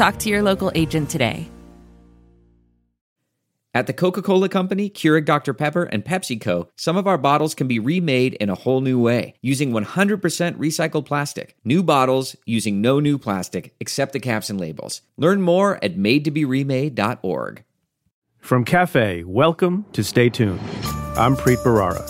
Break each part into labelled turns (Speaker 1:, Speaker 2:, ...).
Speaker 1: Talk to your local agent today.
Speaker 2: At the Coca Cola Company, Keurig Dr. Pepper, and PepsiCo, some of our bottles can be remade in a whole new way using 100% recycled plastic. New bottles using no new plastic except the caps and labels. Learn more at madetoberemade.org.
Speaker 3: From Cafe, welcome to Stay Tuned. I'm Preet Bharara.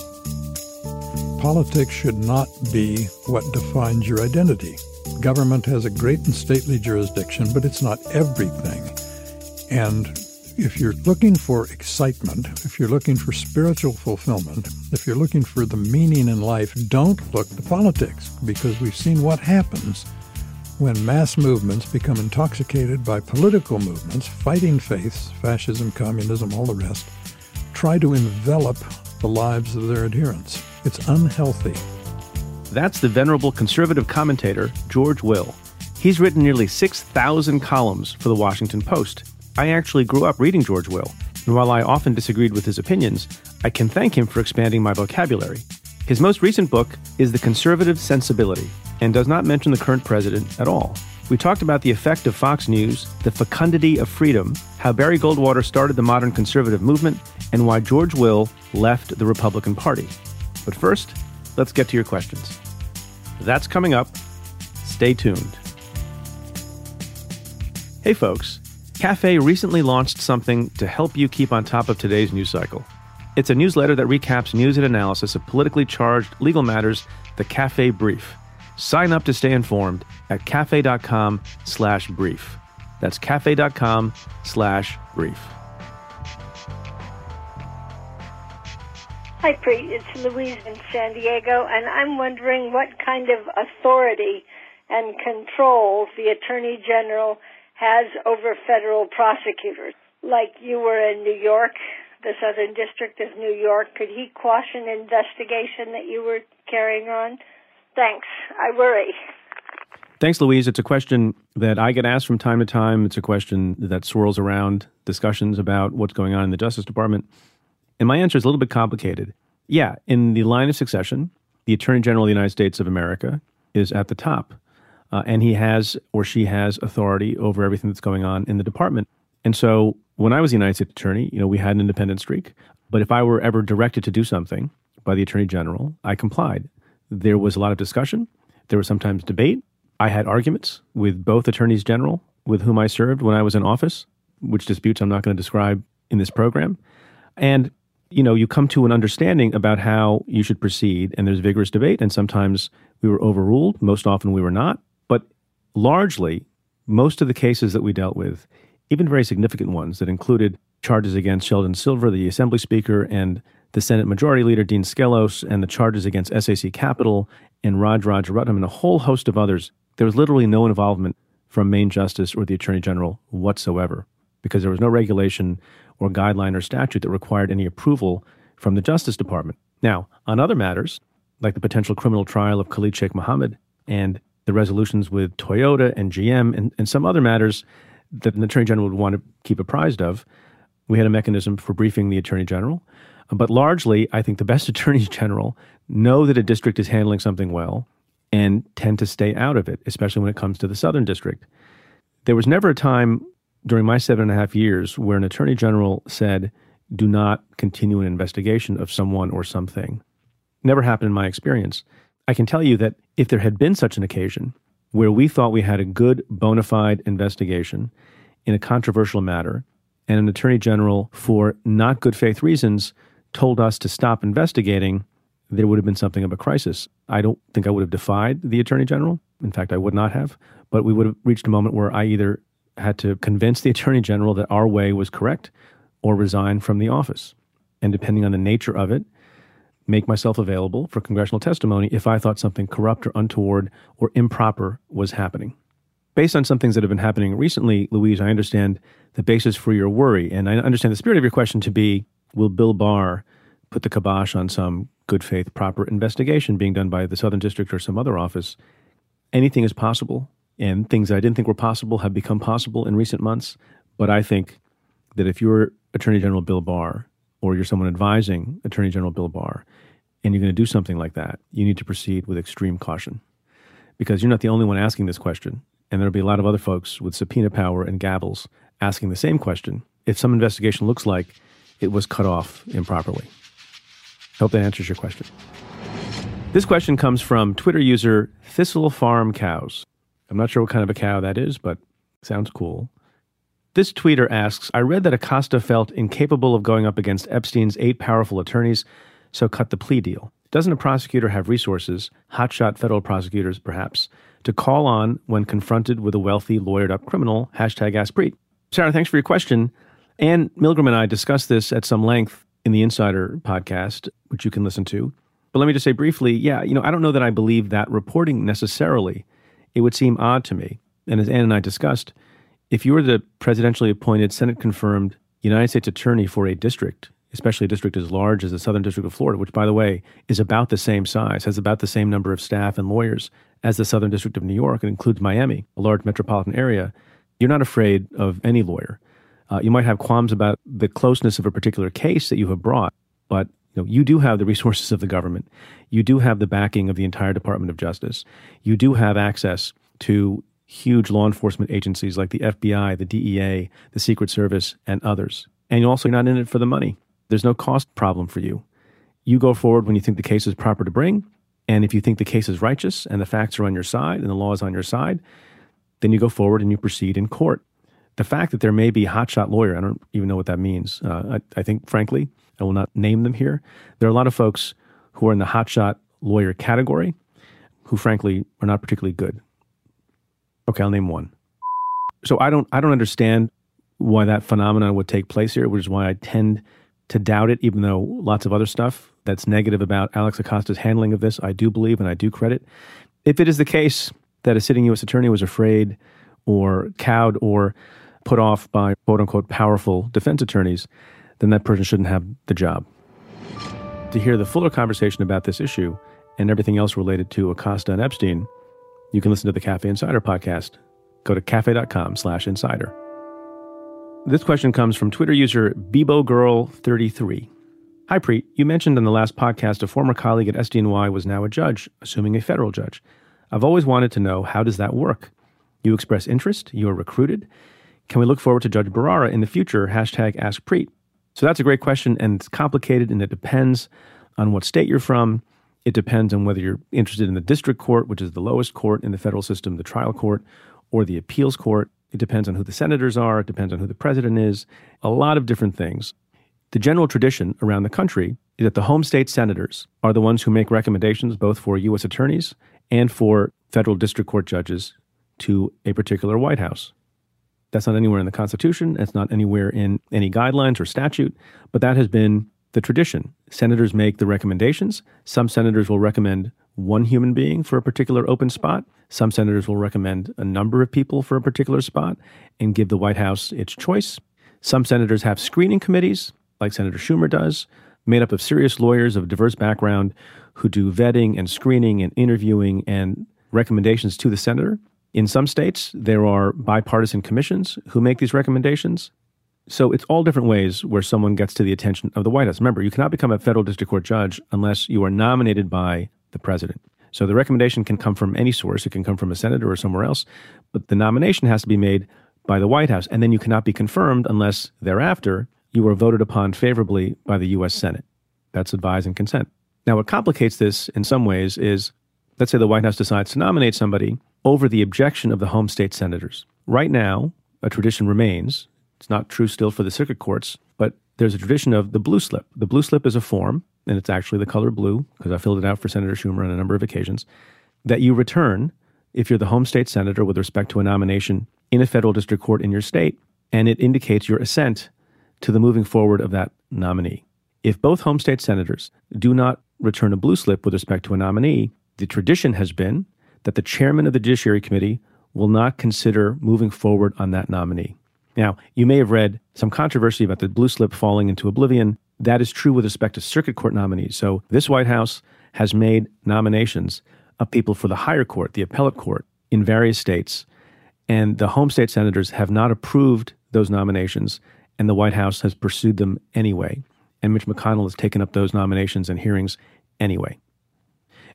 Speaker 4: Politics should not be what defines your identity. Government has a great and stately jurisdiction, but it's not everything. And if you're looking for excitement, if you're looking for spiritual fulfillment, if you're looking for the meaning in life, don't look to politics because we've seen what happens when mass movements become intoxicated by political movements, fighting faiths, fascism, communism, all the rest, try to envelop the lives of their adherents. It's unhealthy.
Speaker 3: That's the venerable conservative commentator, George Will. He's written nearly 6,000 columns for the Washington Post. I actually grew up reading George Will, and while I often disagreed with his opinions, I can thank him for expanding my vocabulary. His most recent book is The Conservative Sensibility and does not mention the current president at all. We talked about the effect of Fox News, the fecundity of freedom, how Barry Goldwater started the modern conservative movement, and why George Will left the Republican Party. But first, let's get to your questions. That's coming up. Stay tuned. Hey, folks. Cafe recently launched something to help you keep on top of today's news cycle. It's a newsletter that recaps news and analysis of politically charged legal matters, the Cafe Brief. Sign up to stay informed at cafe.com slash brief. That's cafe.com slash brief.
Speaker 5: Hi, Preet. It's Louise in San Diego, and I'm wondering what kind of authority and control the Attorney General has over federal prosecutors. Like you were in New York, the Southern District of New York, could he quash an investigation that you were carrying on? Thanks. I worry.
Speaker 3: Thanks, Louise. It's a question that I get asked from time to time. It's a question that swirls around discussions about what's going on in the Justice Department. And my answer is a little bit complicated. Yeah, in the line of succession, the Attorney General of the United States of America is at the top uh, and he has or she has authority over everything that's going on in the department. And so when I was the United States Attorney, you know, we had an independent streak. But if I were ever directed to do something by the Attorney General, I complied. There was a lot of discussion. There was sometimes debate. I had arguments with both attorneys general with whom I served when I was in office, which disputes I'm not going to describe in this program. And you know, you come to an understanding about how you should proceed, and there's vigorous debate. And sometimes we were overruled. Most often we were not but largely, most of the cases that we dealt with, even very significant ones that included charges against Sheldon Silver, the Assembly Speaker, and the Senate Majority Leader, Dean Skelos, and the charges against SAC Capital and Raj Rajaratnam, and a whole host of others, there was literally no involvement from Main Justice or the Attorney General whatsoever because there was no regulation or guideline or statute that required any approval from the Justice Department. Now, on other matters, like the potential criminal trial of Khalid Sheikh Mohammed and the resolutions with Toyota and GM and, and some other matters that an attorney general would want to keep apprised of. We had a mechanism for briefing the attorney general. But largely, I think the best attorneys general know that a district is handling something well and tend to stay out of it, especially when it comes to the Southern District. There was never a time during my seven and a half years where an attorney general said, do not continue an investigation of someone or something. Never happened in my experience. I can tell you that if there had been such an occasion where we thought we had a good bona fide investigation in a controversial matter, and an attorney general, for not good faith reasons, told us to stop investigating, there would have been something of a crisis. I don't think I would have defied the attorney general. In fact, I would not have. But we would have reached a moment where I either had to convince the attorney general that our way was correct or resign from the office. And depending on the nature of it, make myself available for congressional testimony if I thought something corrupt or untoward or improper was happening. based on some things that have been happening recently, Louise, I understand the basis for your worry. And I understand the spirit of your question to be will Bill Barr put the kibosh on some good faith, proper investigation being done by the Southern District or some other office? Anything is possible. And things I didn't think were possible have become possible in recent months. But I think that if you're Attorney General Bill Barr or you're someone advising Attorney General Bill Barr and you're going to do something like that, you need to proceed with extreme caution because you're not the only one asking this question. And there'll be a lot of other folks with subpoena power and gavels asking the same question if some investigation looks like it was cut off improperly. I hope that answers your question. This question comes from Twitter user Thistle Farm Cows. I'm not sure what kind of a cow that is, but sounds cool. This tweeter asks I read that Acosta felt incapable of going up against Epstein's eight powerful attorneys, so cut the plea deal. Doesn't a prosecutor have resources, hotshot federal prosecutors perhaps, to call on when confronted with a wealthy, lawyered up criminal? Hashtag AskPreet. Sarah, thanks for your question. Anne Milgram and I discussed this at some length in the Insider podcast, which you can listen to. But let me just say briefly yeah, you know, I don't know that I believe that reporting necessarily. It would seem odd to me. And as Anne and I discussed, if you were the presidentially appointed, Senate confirmed United States attorney for a district, especially a district as large as the Southern District of Florida, which, by the way, is about the same size, has about the same number of staff and lawyers as the Southern District of New York, and includes Miami, a large metropolitan area, you're not afraid of any lawyer. Uh, you might have qualms about the closeness of a particular case that you have brought, but you, know, you do have the resources of the government. You do have the backing of the entire Department of Justice. You do have access to huge law enforcement agencies like the FBI, the DEA, the Secret Service, and others. And you're also not in it for the money. There's no cost problem for you. You go forward when you think the case is proper to bring. And if you think the case is righteous and the facts are on your side and the law is on your side, then you go forward and you proceed in court. The fact that there may be hotshot lawyer, I don't even know what that means. Uh, I, I think, frankly, I will not name them here. There are a lot of folks who are in the hotshot lawyer category who, frankly, are not particularly good. Okay, I'll name one. So I don't I don't understand why that phenomenon would take place here, which is why I tend to doubt it, even though lots of other stuff that's negative about Alex Acosta's handling of this, I do believe and I do credit. If it is the case that a sitting U.S. attorney was afraid or cowed or put off by quote unquote powerful defense attorneys, then that person shouldn't have the job. To hear the fuller conversation about this issue and everything else related to Acosta and Epstein, you can listen to the Cafe Insider podcast. Go to cafe.com slash insider. This question comes from Twitter user BeboGirl33. Hi, Preet. You mentioned in the last podcast a former colleague at SDNY was now a judge, assuming a federal judge. I've always wanted to know how does that work? You express interest, you are recruited. Can we look forward to Judge Bharara in the future? Hashtag Ask Preet. So that's a great question, and it's complicated, and it depends on what state you're from. It depends on whether you're interested in the district court, which is the lowest court in the federal system, the trial court, or the appeals court. It depends on who the senators are. It depends on who the president is. A lot of different things. The general tradition around the country is that the home state senators are the ones who make recommendations both for U.S. attorneys and for federal district court judges to a particular White House. That's not anywhere in the Constitution. It's not anywhere in any guidelines or statute, but that has been the tradition. Senators make the recommendations. Some senators will recommend one human being for a particular open spot. Some senators will recommend a number of people for a particular spot and give the White House its choice. Some senators have screening committees, like Senator Schumer does, made up of serious lawyers of diverse background who do vetting and screening and interviewing and recommendations to the senator. In some states, there are bipartisan commissions who make these recommendations. So it's all different ways where someone gets to the attention of the White House. Remember, you cannot become a federal district court judge unless you are nominated by the president. So the recommendation can come from any source. It can come from a senator or somewhere else, but the nomination has to be made by the White House. And then you cannot be confirmed unless thereafter you are voted upon favorably by the U.S. Senate. That's advise and consent. Now, what complicates this in some ways is let's say the White House decides to nominate somebody over the objection of the home state senators. Right now, a tradition remains it's not true still for the circuit courts, but there's a tradition of the blue slip. The blue slip is a form, and it's actually the color blue, because I filled it out for Senator Schumer on a number of occasions, that you return if you're the home state senator with respect to a nomination in a federal district court in your state, and it indicates your assent to the moving forward of that nominee. If both home state senators do not return a blue slip with respect to a nominee, the tradition has been that the chairman of the Judiciary Committee will not consider moving forward on that nominee. Now, you may have read some controversy about the blue slip falling into oblivion. That is true with respect to circuit court nominees. So, this White House has made nominations of people for the higher court, the appellate court, in various states. And the home state senators have not approved those nominations, and the White House has pursued them anyway. And Mitch McConnell has taken up those nominations and hearings anyway.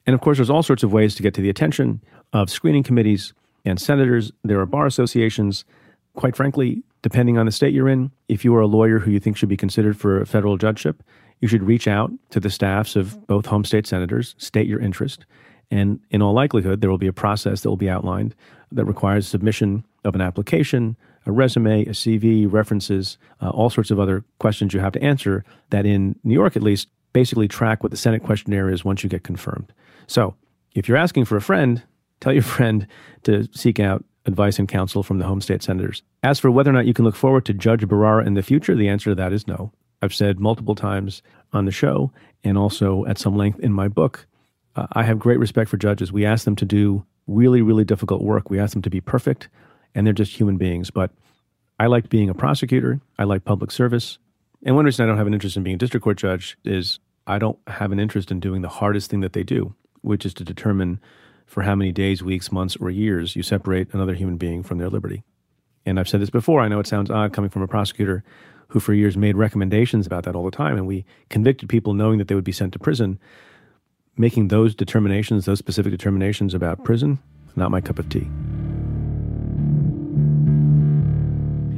Speaker 3: And of course, there's all sorts of ways to get to the attention of screening committees and senators. There are bar associations. Quite frankly, depending on the state you're in, if you are a lawyer who you think should be considered for a federal judgeship, you should reach out to the staffs of both home state senators, state your interest, and in all likelihood, there will be a process that will be outlined that requires submission of an application, a resume, a CV, references, uh, all sorts of other questions you have to answer that in New York, at least, basically track what the Senate questionnaire is once you get confirmed. So if you're asking for a friend, tell your friend to seek out advice and counsel from the home state senators. As for whether or not you can look forward to Judge Bharara in the future, the answer to that is no. I've said multiple times on the show and also at some length in my book, uh, I have great respect for judges. We ask them to do really, really difficult work. We ask them to be perfect, and they're just human beings. But I like being a prosecutor. I like public service. And one reason I don't have an interest in being a district court judge is I don't have an interest in doing the hardest thing that they do, which is to determine for how many days, weeks, months, or years you separate another human being from their liberty. And I've said this before. I know it sounds odd coming from a prosecutor who, for years, made recommendations about that all the time. And we convicted people knowing that they would be sent to prison. Making those determinations, those specific determinations about prison, not my cup of tea.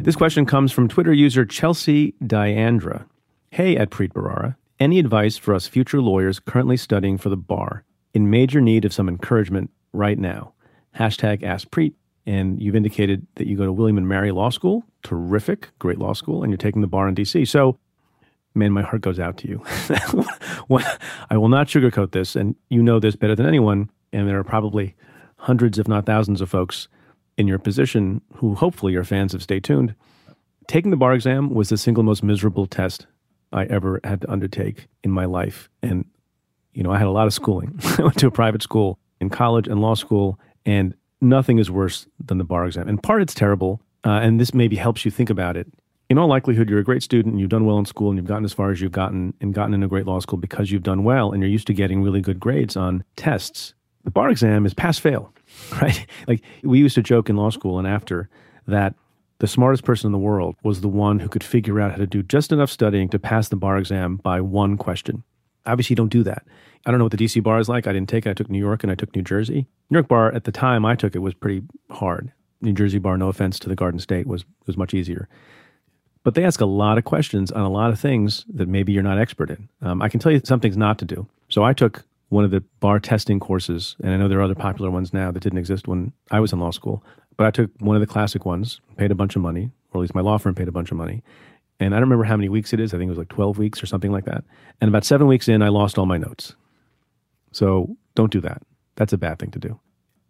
Speaker 3: This question comes from Twitter user Chelsea Diandra. Hey, at Preet Bharara, any advice for us future lawyers currently studying for the bar in major need of some encouragement right now? Hashtag Ask Preet. And you've indicated that you go to William and Mary Law School. Terrific, great law school, and you're taking the bar in DC. So, man, my heart goes out to you. I will not sugarcoat this, and you know this better than anyone. And there are probably hundreds, if not thousands, of folks in your position who hopefully are fans of Stay Tuned. Taking the bar exam was the single most miserable test I ever had to undertake in my life. And, you know, I had a lot of schooling. I went to a private school in college and law school, and nothing is worse than the bar exam. And part it's terrible, uh, and this maybe helps you think about it. In all likelihood, you're a great student and you've done well in school and you've gotten as far as you've gotten and gotten in a great law school because you've done well and you're used to getting really good grades on tests. The bar exam is pass fail, right? Like we used to joke in law school and after that the smartest person in the world was the one who could figure out how to do just enough studying to pass the bar exam by one question. Obviously, you don't do that. I don't know what the DC bar is like. I didn't take it. I took New York and I took New Jersey. New York bar at the time I took it was pretty hard. New Jersey bar, no offense to the Garden State, was was much easier. But they ask a lot of questions on a lot of things that maybe you're not expert in. Um, I can tell you some things not to do. So I took one of the bar testing courses, and I know there are other popular ones now that didn't exist when I was in law school. But I took one of the classic ones, paid a bunch of money, or at least my law firm paid a bunch of money. And I don't remember how many weeks it is. I think it was like 12 weeks or something like that. And about seven weeks in, I lost all my notes. So don't do that. That's a bad thing to do.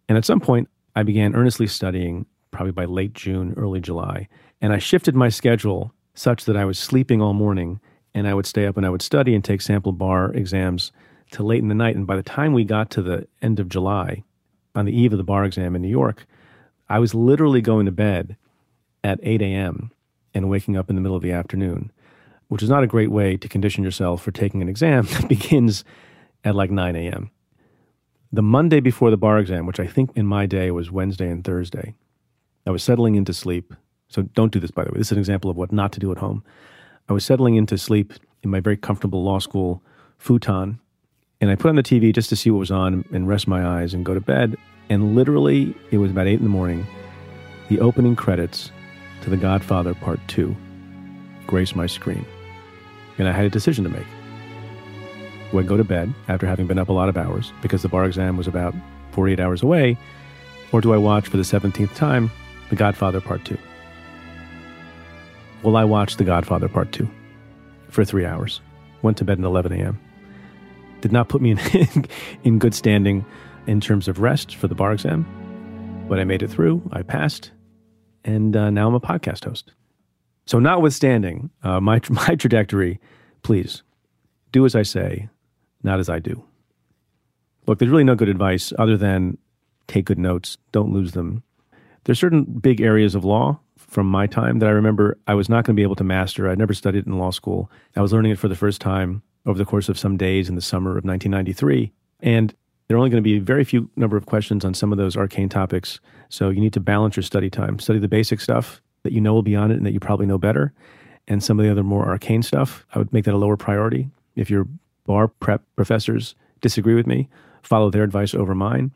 Speaker 3: And at some point, I began earnestly studying, probably by late June, early July. And I shifted my schedule such that I was sleeping all morning and I would stay up and I would study and take sample bar exams till late in the night. And by the time we got to the end of July, on the eve of the bar exam in New York, I was literally going to bed at 8 a.m. and waking up in the middle of the afternoon, which is not a great way to condition yourself for taking an exam that begins at like 9 a.m. The Monday before the bar exam, which I think in my day was Wednesday and Thursday, I was settling into sleep. So don't do this, by the way. This is an example of what not to do at home. I was settling into sleep in my very comfortable law school futon, and I put on the TV just to see what was on and rest my eyes and go to bed. And literally, it was about 8 in the morning. The opening credits to The Godfather Part 2 graced my screen. And I had a decision to make. Do I go to bed after having been up a lot of hours because the bar exam was about 48 hours away? Or do I watch for the 17th time The Godfather Part 2? Well, I watched The Godfather Part 2 for three hours. Went to bed at 11 a.m. Did not put me in, in good standing in terms of rest for the bar exam, but I made it through. I passed, and uh, now I'm a podcast host. So, notwithstanding uh, my my trajectory, please do as I say, not as I do. Look, there's really no good advice other than take good notes, don't lose them, There's certain big areas of law from my time that I remember I was not going to be able to master. I'd never studied in law school. I was learning it for the first time over the course of some days in the summer of 1993. And there are only going to be a very few number of questions on some of those arcane topics. So you need to balance your study time. Study the basic stuff that you know will be on it and that you probably know better. And some of the other more arcane stuff, I would make that a lower priority. If your bar prep professors disagree with me, follow their advice over mine.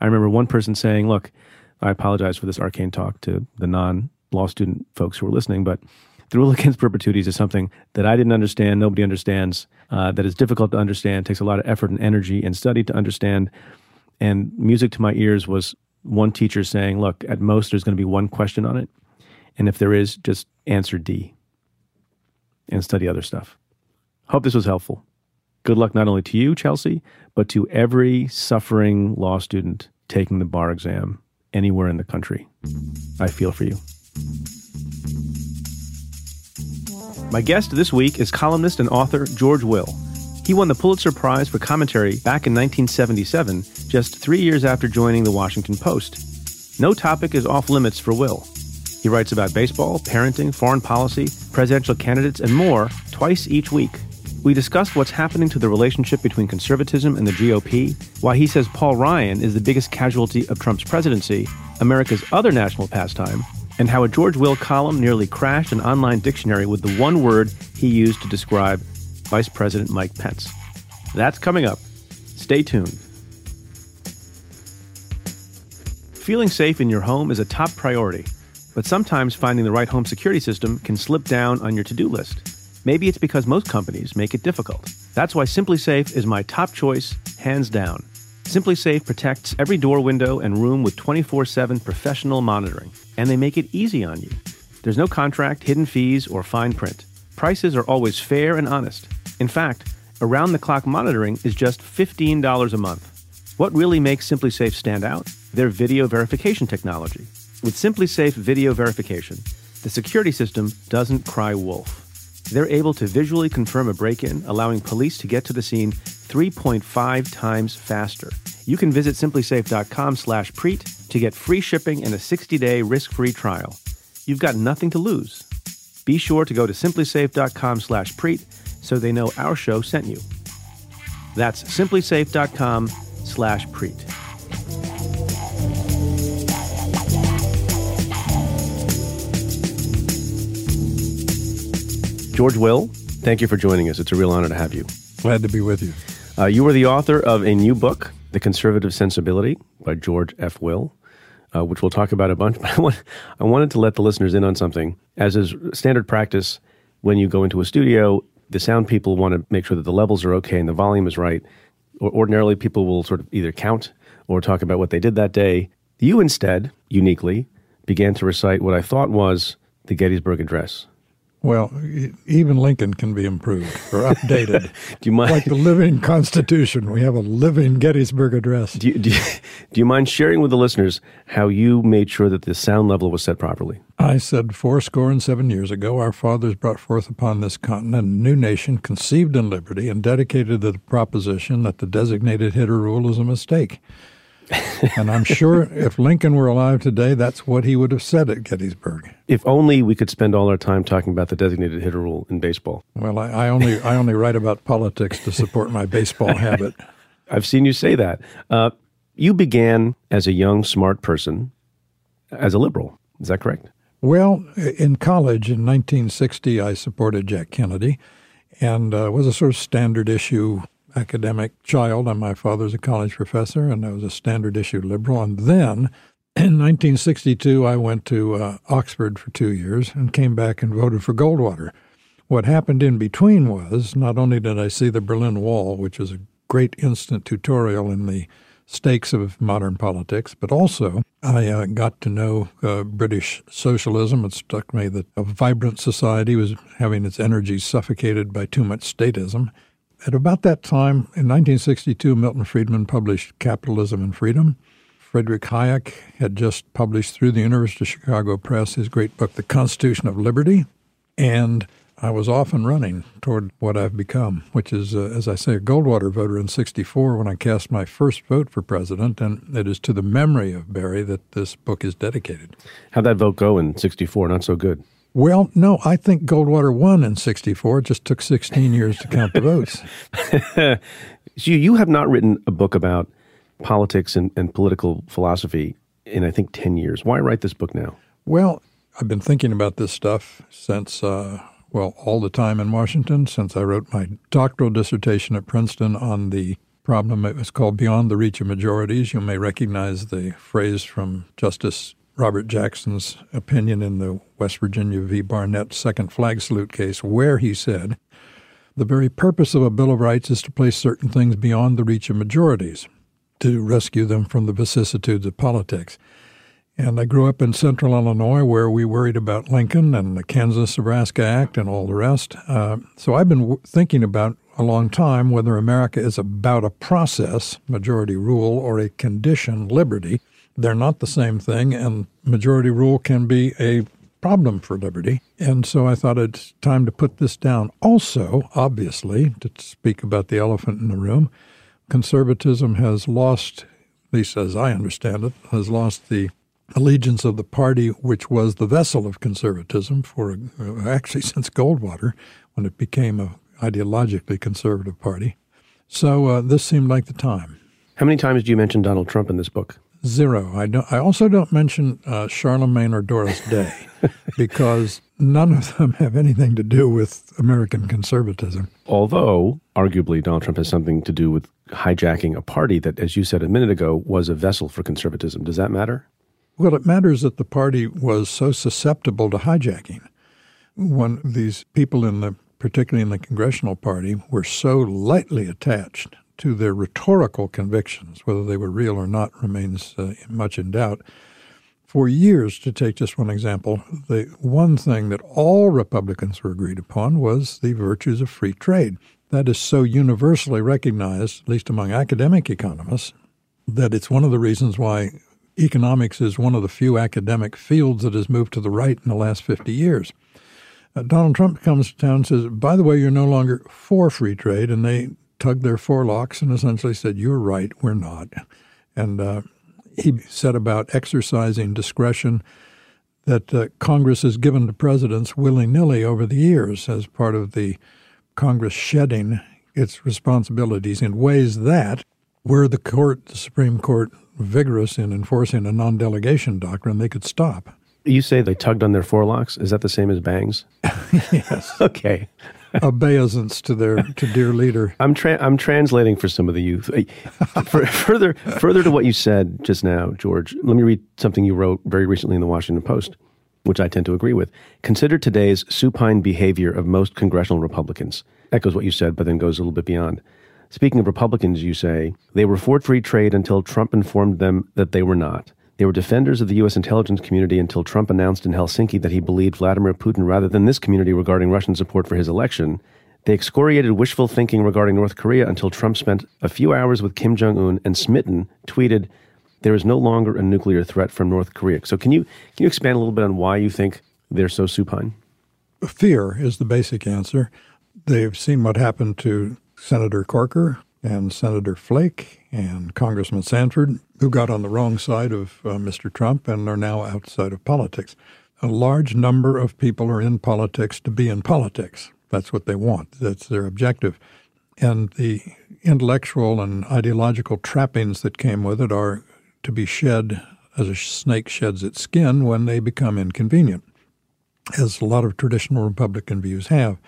Speaker 3: I remember one person saying, Look, I apologize for this arcane talk to the non law student folks who are listening, but the rule against perpetuities is something that I didn't understand, nobody understands, uh, that is difficult to understand, takes a lot of effort and energy and study to understand. And music to my ears was one teacher saying, Look, at most, there's going to be one question on it. And if there is, just answer D and study other stuff. Hope this was helpful. Good luck not only to you, Chelsea, but to every suffering law student taking the bar exam anywhere in the country. I feel for you. My guest this week is columnist and author George Will. He won the Pulitzer Prize for commentary back in 1977, just three years after joining the Washington Post. No topic is off limits for Will. He writes about baseball, parenting, foreign policy, presidential candidates, and more twice each week. We discussed what's happening to the relationship between conservatism and the GOP, why he says Paul Ryan is the biggest casualty of Trump's presidency, America's other national pastime, and how a George Will column nearly crashed an online dictionary with the one word he used to describe Vice President Mike Pence. That's coming up. Stay tuned. Feeling safe in your home is a top priority, but sometimes finding the right home security system can slip down on your to do list. Maybe it's because most companies make it difficult. That's why SimpliSafe is my top choice, hands down. SimpliSafe protects every door, window, and room with 24 7 professional monitoring, and they make it easy on you. There's no contract, hidden fees, or fine print. Prices are always fair and honest. In fact, around the clock monitoring is just $15 a month. What really makes SimpliSafe stand out? Their video verification technology. With SimpliSafe video verification, the security system doesn't cry wolf they're able to visually confirm a break in, allowing police to get to the scene 3.5 times faster. You can visit simplisafe.com slash preet to get free shipping and a 60-day risk-free trial. You've got nothing to lose. Be sure to go to simplisafe.com slash preet so they know our show sent you. That's simplisafe.com slash preet. George Will, thank you for joining us. It's a real honor to have you.
Speaker 4: Glad to be with you.
Speaker 3: Uh, you are the author of a new book, The Conservative Sensibility by George F. Will, uh, which we'll talk about a bunch. But I, want, I wanted to let the listeners in on something. As is standard practice, when you go into a studio, the sound people want to make sure that the levels are okay and the volume is right. Or ordinarily, people will sort of either count or talk about what they did that day. You instead, uniquely, began to recite what I thought was the Gettysburg Address.
Speaker 4: Well, even Lincoln can be improved or updated.
Speaker 3: do you mind?
Speaker 4: Like the living Constitution, we have a living Gettysburg Address.
Speaker 3: Do you, do, you, do you mind sharing with the listeners how you made sure that the sound level was set properly?
Speaker 4: I said, four score and seven years ago, our fathers brought forth upon this continent a new nation conceived in liberty and dedicated to the proposition that the designated hitter rule is a mistake and I'm sure if Lincoln were alive today, that's what he would have said at Gettysburg.
Speaker 3: If only we could spend all our time talking about the designated hitter rule in baseball.
Speaker 4: Well, I, I only I only write about politics to support my baseball habit.
Speaker 3: I've seen you say that. Uh, you began as a young, smart person, as a liberal. Is that correct?
Speaker 4: Well, in college in 1960, I supported Jack Kennedy and uh, was a sort of standard issue academic child, and my father's a college professor, and I was a standard issue liberal. And then in 1962, I went to uh, Oxford for two years and came back and voted for Goldwater. What happened in between was not only did I see the Berlin Wall, which is a great instant tutorial in the stakes of modern politics, but also I uh, got to know uh, British socialism. It struck me that a vibrant society was having its energies suffocated by too much statism. At about that time, in 1962, Milton Friedman published Capitalism and Freedom. Frederick Hayek had just published through the University of Chicago Press his great book, The Constitution of Liberty. And I was off and running toward what I've become, which is, uh, as I say, a Goldwater voter in 64 when I cast my first vote for president. And it is to the memory of Barry that this book is dedicated.
Speaker 3: How'd that vote go in 64? Not so good.
Speaker 4: Well, no, I think Goldwater won in 64. It just took 16 years to count the votes.
Speaker 3: so you have not written a book about politics and, and political philosophy in, I think, 10 years. Why write this book now?
Speaker 4: Well, I've been thinking about this stuff since, uh, well, all the time in Washington, since I wrote my doctoral dissertation at Princeton on the problem. It was called Beyond the Reach of Majorities. You may recognize the phrase from Justice Robert Jackson's opinion in the West Virginia v. Barnette second flag salute case, where he said, The very purpose of a Bill of Rights is to place certain things beyond the reach of majorities, to rescue them from the vicissitudes of politics. And I grew up in central Illinois where we worried about Lincoln and the Kansas Nebraska Act and all the rest. Uh, so I've been w- thinking about a long time whether America is about a process, majority rule, or a condition, liberty. They're not the same thing, and majority rule can be a problem for liberty. And so I thought it's time to put this down. Also, obviously, to speak about the elephant in the room, conservatism has lost, at least as I understand it, has lost the allegiance of the party which was the vessel of conservatism for uh, actually since Goldwater, when it became a ideologically conservative party. So uh, this seemed like the time.
Speaker 3: How many times do you mention Donald Trump in this book?
Speaker 4: Zero. I don't. I also don't mention uh, Charlemagne or Doris Day because none of them have anything to do with American conservatism.
Speaker 3: Although, arguably, Donald Trump has something to do with hijacking a party that, as you said a minute ago, was a vessel for conservatism. Does that matter?
Speaker 4: Well, it matters that the party was so susceptible to hijacking. When these people in the particularly in the Congressional Party, were so lightly attached to their rhetorical convictions, whether they were real or not remains uh, much in doubt. For years, to take just one example, the one thing that all Republicans were agreed upon was the virtues of free trade. That is so universally recognized, at least among academic economists, that it's one of the reasons why economics is one of the few academic fields that has moved to the right in the last 50 years. Uh, Donald Trump comes to town and says, by the way, you're no longer for free trade. And they tugged their forelocks and essentially said, you're right, we're not. And uh, he said about exercising discretion that uh, Congress has given to presidents willy nilly over the years as part of the Congress shedding its responsibilities in ways that, were the court, the Supreme Court, vigorous in enforcing a non delegation doctrine, they could stop.
Speaker 3: You say they tugged on their forelocks. Is that the same as bangs?
Speaker 4: yes.
Speaker 3: okay.
Speaker 4: Obeisance to their to dear leader.
Speaker 3: I'm tra- I'm translating for some of the youth. for, further further to what you said just now, George. Let me read something you wrote very recently in the Washington Post, which I tend to agree with. Consider today's supine behavior of most congressional Republicans. Echoes what you said, but then goes a little bit beyond. Speaking of Republicans, you say they were for free trade until Trump informed them that they were not. They were defenders of the U.S. intelligence community until Trump announced in Helsinki that he believed Vladimir Putin rather than this community regarding Russian support for his election. They excoriated wishful thinking regarding North Korea until Trump spent a few hours with Kim Jong un and smitten tweeted, There is no longer a nuclear threat from North Korea. So, can you, can you expand a little bit on why you think they're so supine?
Speaker 4: Fear is the basic answer. They've seen what happened to Senator Corker and Senator Flake and Congressman Sanford, who got on the wrong side of uh, Mr. Trump and are now outside of politics. A large number of people are in politics to be in politics. That's what they want, that's their objective. And the intellectual and ideological trappings that came with it are to be shed as a snake sheds its skin when they become inconvenient, as a lot of traditional Republican views have.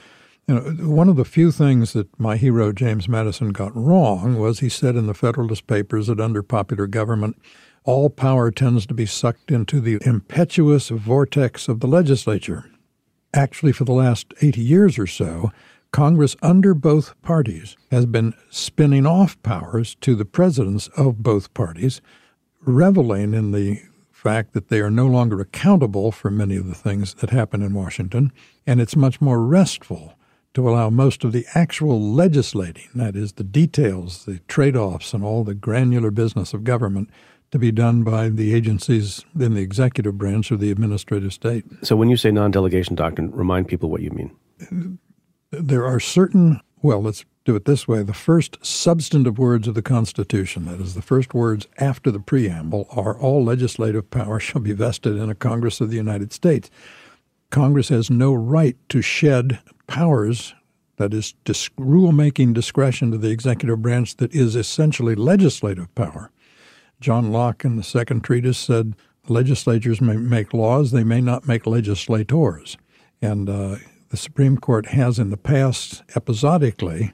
Speaker 4: You know, one of the few things that my hero James Madison got wrong was he said in the Federalist Papers that under popular government, all power tends to be sucked into the impetuous vortex of the legislature. Actually, for the last 80 years or so, Congress under both parties has been spinning off powers to the presidents of both parties, reveling in the fact that they are no longer accountable for many of the things that happen in Washington, and it's much more restful to allow most of the actual legislating, that is, the details, the trade offs, and all the granular business of government, to be done by the agencies in the executive branch or the administrative state.
Speaker 3: So, when you say non delegation doctrine, remind people what you mean.
Speaker 4: there are certain, well, let's do it this way. The first substantive words of the Constitution, that is, the first words after the preamble, are all legislative power shall be vested in a Congress of the United States. Congress has no right to shed powers, that is, dis- rulemaking discretion to the executive branch that is essentially legislative power. John Locke in the second treatise said legislatures may make laws, they may not make legislators. And uh, the Supreme Court has in the past, episodically,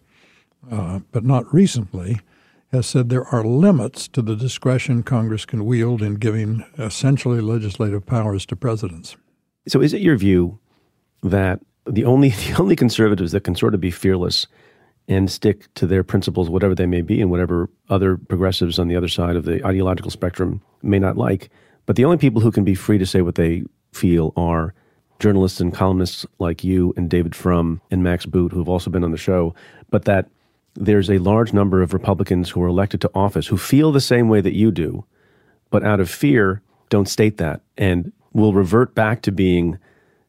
Speaker 4: uh, but not recently, has said there are limits to the discretion Congress can wield in giving essentially legislative powers to presidents.
Speaker 3: So, is it your view that the only the only conservatives that can sort of be fearless and stick to their principles, whatever they may be, and whatever other progressives on the other side of the ideological spectrum may not like, but the only people who can be free to say what they feel are journalists and columnists like you and David Frum and Max Boot, who have also been on the show, but that there's a large number of Republicans who are elected to office who feel the same way that you do, but out of fear don't state that and will revert back to being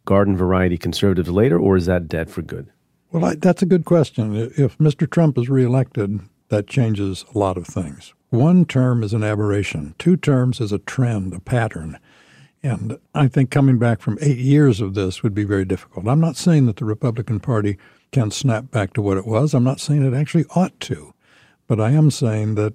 Speaker 3: garden variety conservatives later, or is that dead for good?
Speaker 4: Well, I, that's a good question. If Mr. Trump is reelected, that changes a lot of things. One term is an aberration, two terms is a trend, a pattern. And I think coming back from eight years of this would be very difficult. I'm not saying that the Republican Party can snap back to what it was. I'm not saying it actually ought to. But I am saying that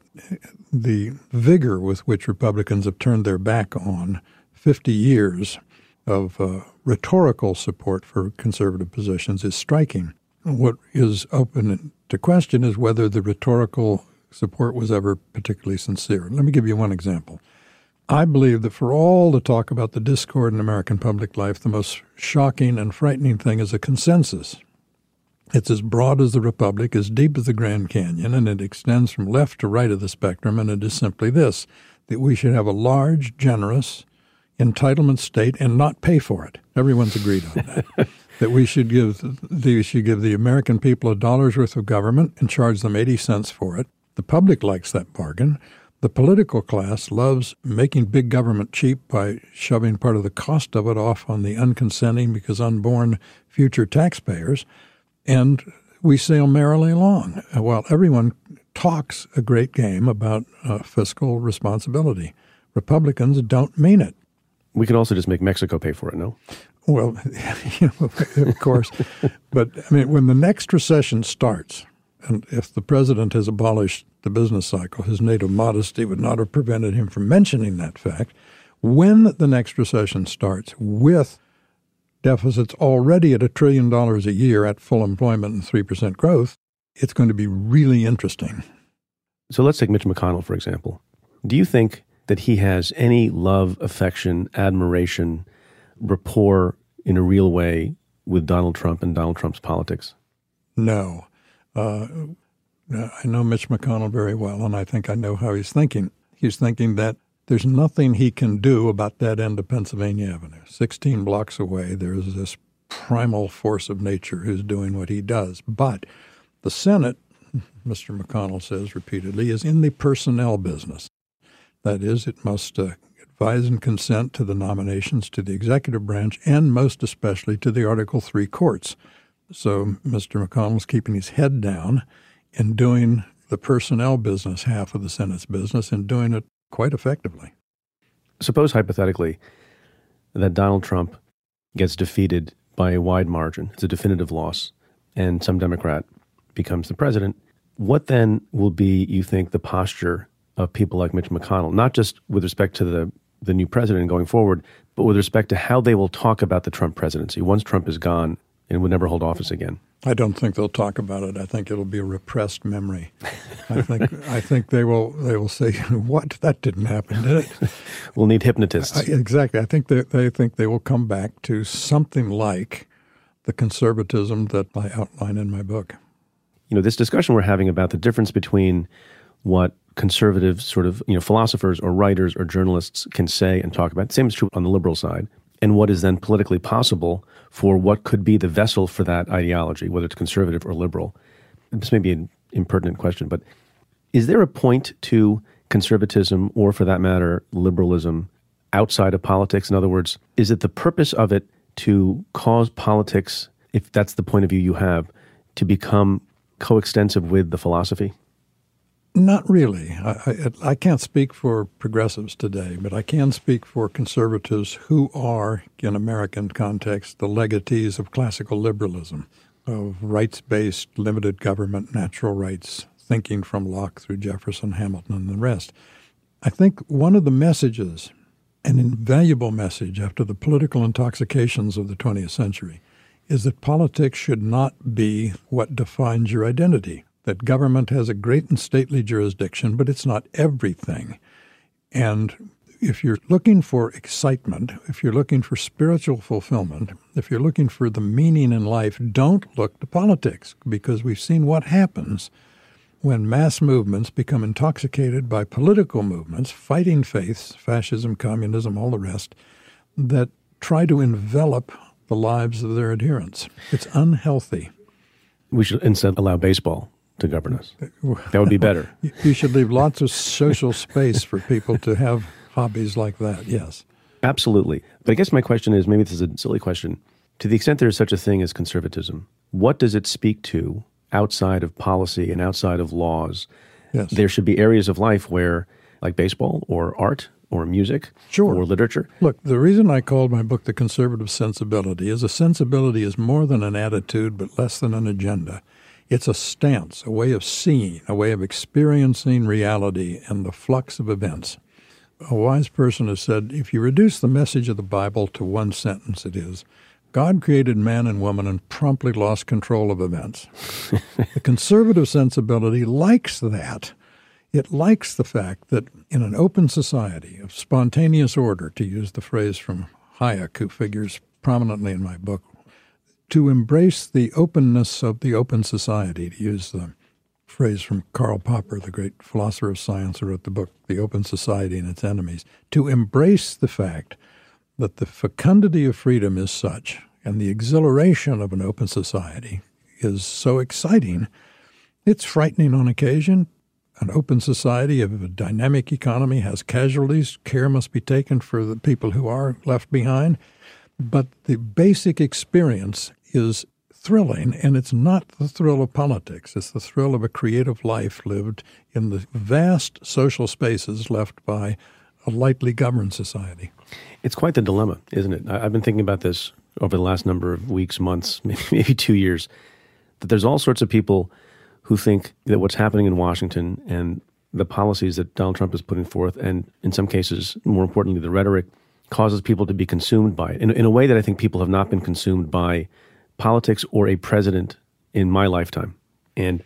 Speaker 4: the vigor with which Republicans have turned their back on 50 years of uh, rhetorical support for conservative positions is striking. What is open to question is whether the rhetorical support was ever particularly sincere. Let me give you one example. I believe that for all the talk about the discord in American public life, the most shocking and frightening thing is a consensus. It's as broad as the Republic, as deep as the Grand Canyon, and it extends from left to right of the spectrum, and it is simply this that we should have a large, generous entitlement state and not pay for it. Everyone's agreed on that. that we should give the, we should give the American people a dollar's worth of government and charge them 80 cents for it. The public likes that bargain. The political class loves making big government cheap by shoving part of the cost of it off on the unconsenting because unborn future taxpayers. And we sail merrily along while everyone talks a great game about uh, fiscal responsibility. Republicans don't mean it.
Speaker 3: We could also just make Mexico pay for it, no?
Speaker 4: Well, you know, of course. but I mean, when the next recession starts, and if the president has abolished the business cycle, his native modesty would not have prevented him from mentioning that fact. When the next recession starts with deficits already at a trillion dollars a year at full employment and 3% growth, it's going to be really interesting.
Speaker 3: So let's take Mitch McConnell, for example. Do you think that he has any love, affection, admiration, rapport in a real way with Donald Trump and Donald Trump's politics?
Speaker 4: No. Uh, I know Mitch McConnell very well, and I think I know how he's thinking. He's thinking that there's nothing he can do about that end of Pennsylvania Avenue. 16 blocks away, there's this primal force of nature who's doing what he does. But the Senate, Mr. McConnell says repeatedly, is in the personnel business. That is, it must uh, advise and consent to the nominations to the executive branch and most especially to the Article 3 courts. So Mr. McConnell's keeping his head down in doing the personnel business half of the Senate's business and doing it quite effectively.
Speaker 3: Suppose hypothetically that Donald Trump gets defeated by a wide margin, it's a definitive loss, and some Democrat becomes the president. What then will be, you think, the posture of people like Mitch McConnell, not just with respect to the, the new president going forward, but with respect to how they will talk about the Trump presidency once Trump is gone and would never hold office again?
Speaker 4: I don't think they'll talk about it. I think it'll be a repressed memory. I think I think they will they will say, "What? That didn't happen, did it?"
Speaker 3: we'll need hypnotists.
Speaker 4: I, exactly. I think they, they think they will come back to something like the conservatism that I outline in my book.
Speaker 3: You know, this discussion we're having about the difference between what conservative sort of you know philosophers or writers or journalists can say and talk about. Same is true on the liberal side and what is then politically possible for what could be the vessel for that ideology, whether it's conservative or liberal. This may be an impertinent question, but is there a point to conservatism, or for that matter, liberalism, outside of politics? In other words, is it the purpose of it to cause politics if that's the point of view you have, to become coextensive with the philosophy?
Speaker 4: Not really. I, I, I, can't speak for progressives today, but I can speak for conservatives who are, in American context, the legatees of classical liberalism, of rights based, limited government, natural rights, thinking from Locke through Jefferson, Hamilton, and the rest. I think one of the messages, an invaluable message after the political intoxications of the 20th century, is that politics should not be what defines your identity that government has a great and stately jurisdiction, but it's not everything. And if you're looking for excitement, if you're looking for spiritual fulfillment, if you're looking for the meaning in life, don't look to politics because we've seen what happens when mass movements become intoxicated by political movements, fighting faiths, fascism, communism, all the rest, that try to envelop the lives of their adherents. It's unhealthy.
Speaker 3: We should instead allow baseball to govern us. That would be better.
Speaker 4: you should leave lots of social space for people to have hobbies like that, yes.
Speaker 3: Absolutely. But I guess my question is maybe this is a silly question. To the extent there is such a thing as conservatism, what does it speak to outside of policy and outside of laws?
Speaker 4: Yes.
Speaker 3: There should be areas of life where, like baseball or art or music
Speaker 4: sure.
Speaker 3: or literature.
Speaker 4: Look, the reason I called my book The Conservative Sensibility is a sensibility is more than an attitude but less than an agenda. It's a stance, a way of seeing, a way of experiencing reality and the flux of events. A wise person has said if you reduce the message of the Bible to one sentence, it is God created man and woman and promptly lost control of events. the conservative sensibility likes that. It likes the fact that in an open society of spontaneous order, to use the phrase from Hayek, who figures prominently in my book, to embrace the openness of the open society, to use the phrase from Karl Popper, the great philosopher of science who wrote the book The Open Society and Its Enemies, to embrace the fact that the fecundity of freedom is such and the exhilaration of an open society is so exciting, it's frightening on occasion. An open society of a dynamic economy has casualties. Care must be taken for the people who are left behind. But the basic experience is thrilling, and it's not the thrill of politics. It's the thrill of a creative life lived in the vast social spaces left by a lightly governed society.
Speaker 3: It's quite the dilemma, isn't it? I've been thinking about this over the last number of weeks, months, maybe two years, that there's all sorts of people who think that what's happening in Washington and the policies that Donald Trump is putting forth, and in some cases, more importantly, the rhetoric causes people to be consumed by it in, in a way that I think people have not been consumed by politics or a president in my lifetime. And